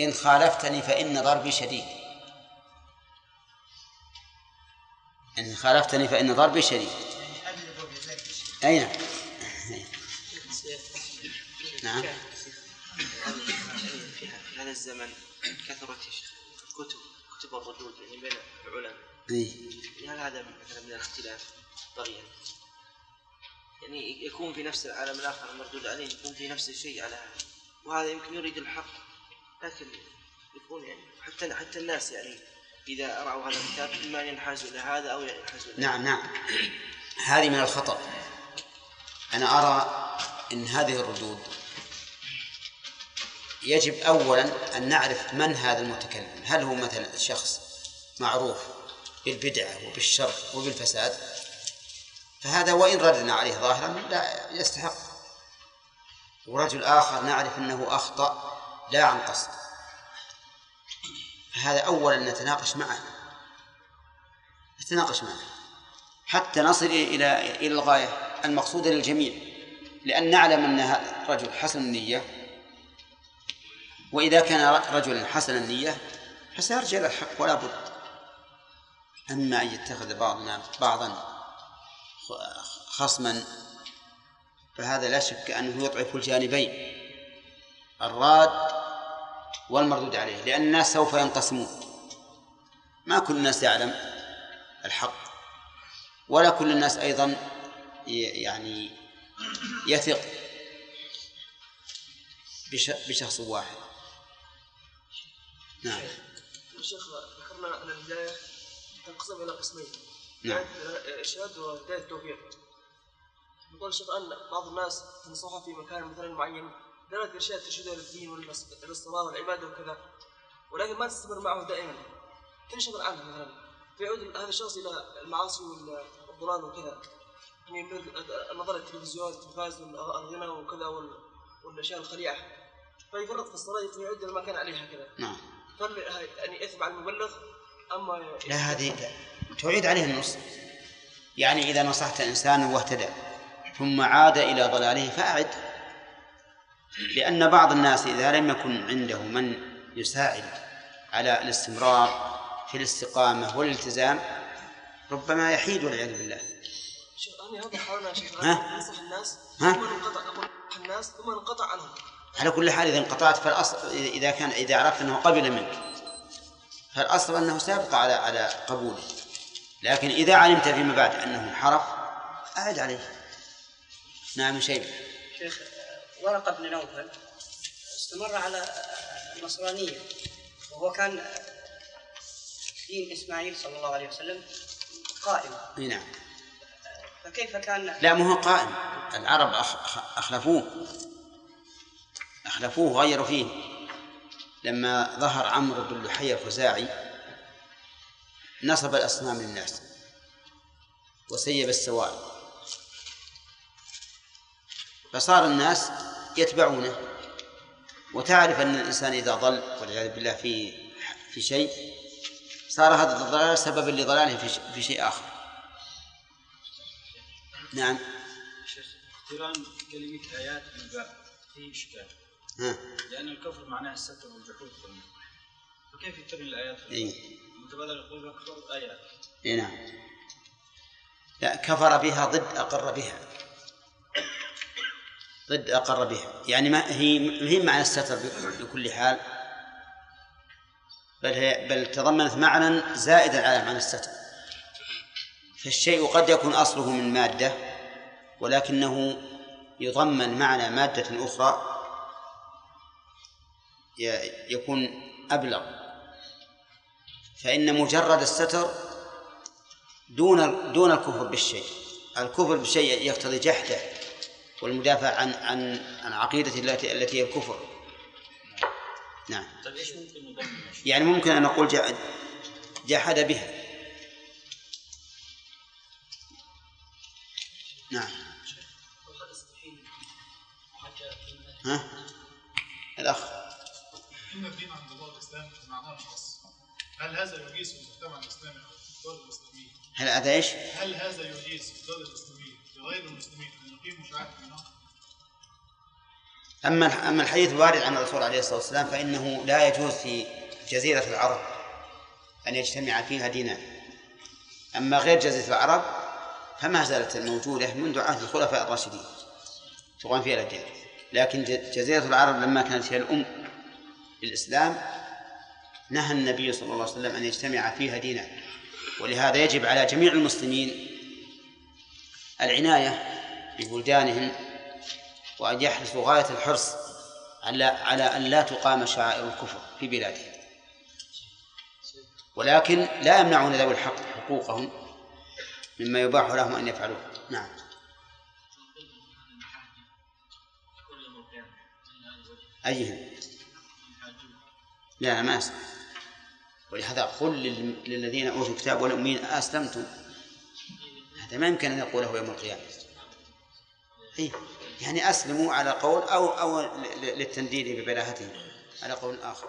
إن خالفتني فإن ضربي شديد. إن خالفتني فإن ضربي شديد. أي نعم. نعم. في هذا الزمن كثرت كتب كتب الردود يعني بين العلماء. أي. هل هذا مثلا من الاختلاف طغيا يعني يكون في نفس العالم الآخر المردود عليه يكون في نفس الشيء على هذا. وهذا يمكن يريد الحق لكن يكون يعني حتى حتى الناس يعني إذا رأوا هذا الكتاب إما أن ينحازوا إلى هذا أو ينحازوا إلى نعم نعم. هذه من الخطأ. أنا أرى أن هذه الردود يجب أولا أن نعرف من هذا المتكلم. هل هو مثلا شخص معروف بالبدعة وبالشر وبالفساد؟ فهذا وإن ردنا عليه ظاهرا لا يستحق. ورجل آخر نعرف أنه أخطأ لا عن قصد. فهذا أولا نتناقش معه. نتناقش معه. حتى نصل إلى إلى الغاية. المقصودة للجميع لأن نعلم أن رجل حسن النية وإذا كان رجلا حسن النية فسيرجع إلى الحق ولا بد. أما أن يتخذ بعضنا بعضا خصما فهذا لا شك أنه يضعف الجانبين الراد والمردود عليه لأن الناس سوف ينقسمون. ما كل الناس يعلم الحق ولا كل الناس أيضا يعني يثق بش- بشخص واحد. نعم. الشيخ ذكرنا أن الهداية تنقسم إلى قسمين. نعم. إرشاد وهداية التوفيق. يقول الشيخ أن بعض الناس تنصحه في مكان مثلا معين دلالة إرشاد ترشده إلى الدين والمس- للصلاة والعبادة وكذا ولكن ما تستمر معه دائما. تنشغل عنه مثلا. فيعود هذا الشخص إلى المعاصي وال- والضلال وكذا. يعني النظر التلفزيون التلفاز والغنى وكذا وال- والأشياء الخليعة. فيفرط في الصلاة فيعود إلى ما كان عليه هكذا نعم. فهل يعني إثم على المبلغ أما لا هذه. تعيد عليه النص. يعني إذا نصحت إنسانا واهتدى ثم عاد إلى ضلاله فأعد. لأن بعض الناس إذا لم يكن عنده من يساعد على الاستمرار في الاستقامة والالتزام ربما يحيد والعياذ بالله. هذا (laughs) حاولنا ها؟ ننصح الناس ها؟ ثم الناس ثم ننقطع عنهم. على كل حال إذا انقطعت فالأصل إذا كان إذا عرفت أنه قبل منك فالأصل أنه سيبقى على على قبوله. لكن إذا علمت فيما بعد أنه انحرف أعد عليه. نعم شيء شيخ ورقة بن نوفل استمر على النصرانية وهو كان دين إسماعيل صلى الله عليه وسلم قائم. نعم. فكيف كان لا مو هو قائم العرب أخ- أخ- أخلفوه. أخلفوه وغيروا فيه. لما ظهر عمرو بن لحي الخزاعي نصب الأصنام للناس وسيب السوائل. فصار الناس يتبعونه. وتعرف أن الإنسان إذا ضل والعياذ بالله في في شيء صار هذا الضلال سببا لضلاله في شيء آخر. نعم. شيخ اقتران كلمة آيات مباح فيه إشكال. ها. لأن الكفر معناه الستر والجحود فكيف يقترن الآيات؟ إيه. المتبادل يقول أكثر آيات اي نعم. لا كفر بها ضد أقر بها. ضد أقر بها. يعني ما هي ما هي معنى الستر بكل حال. بل هي بل تضمنت معنى زائدا على معنى الستر. فالشيء قد يكون أصله من مادة. ولكنه يضمن معنى مادة أخرى يكون أبلغ. فإن مجرد الستر دون دون الكفر بالشيء. الكفر بالشيء يقتضي جحده والمدافع عن عن عن عقيدة التي التي هي الكفر. نعم. طيب إيش ممكن نضمن يعني ممكن أن نقول جح- جحد بها. نعم. ها؟ الأخ. إن الدين عند الله الإسلام معناه الخاص. هل هذا يجيز المجتمع الإسلامي أو الدول الإسلامية؟ هل هذا إيش؟ هل هذا يجيز الدول الإسلامية لغير المسلمين أن يقيموا شعائر دينهم؟ أما أما الحديث الوارد عن الرسول عليه الصلاة والسلام فإنه لا يجوز في جزيرة العرب أن يجتمع فيها دينان أما غير جزيرة العرب فما زالت موجودة منذ عهد الخلفاء الراشدين. تقام فيها الأديان لكن جزيرة العرب لما كانت هي الأم للإسلام نهى النبي صلى الله عليه وسلم أن يجتمع فيها دينان ولهذا يجب على جميع المسلمين العناية ببلدانهم وأن يحرصوا غاية الحرص على على أن لا تقام شعائر الكفر في بلادهم. ولكن لا يمنعون ذوي الحق حقوقهم مما يباح لهم أن يفعلوه. نعم. أيهم لا ما أسلم ولهذا قل لل- للذين أوتوا الكتاب والأمين أسلمتم. هذا ما يمكن أن يقوله يوم القيامة. إيه يعني أسلموا على قول أو أو للتنديد ببلاهتهم على قول آخر.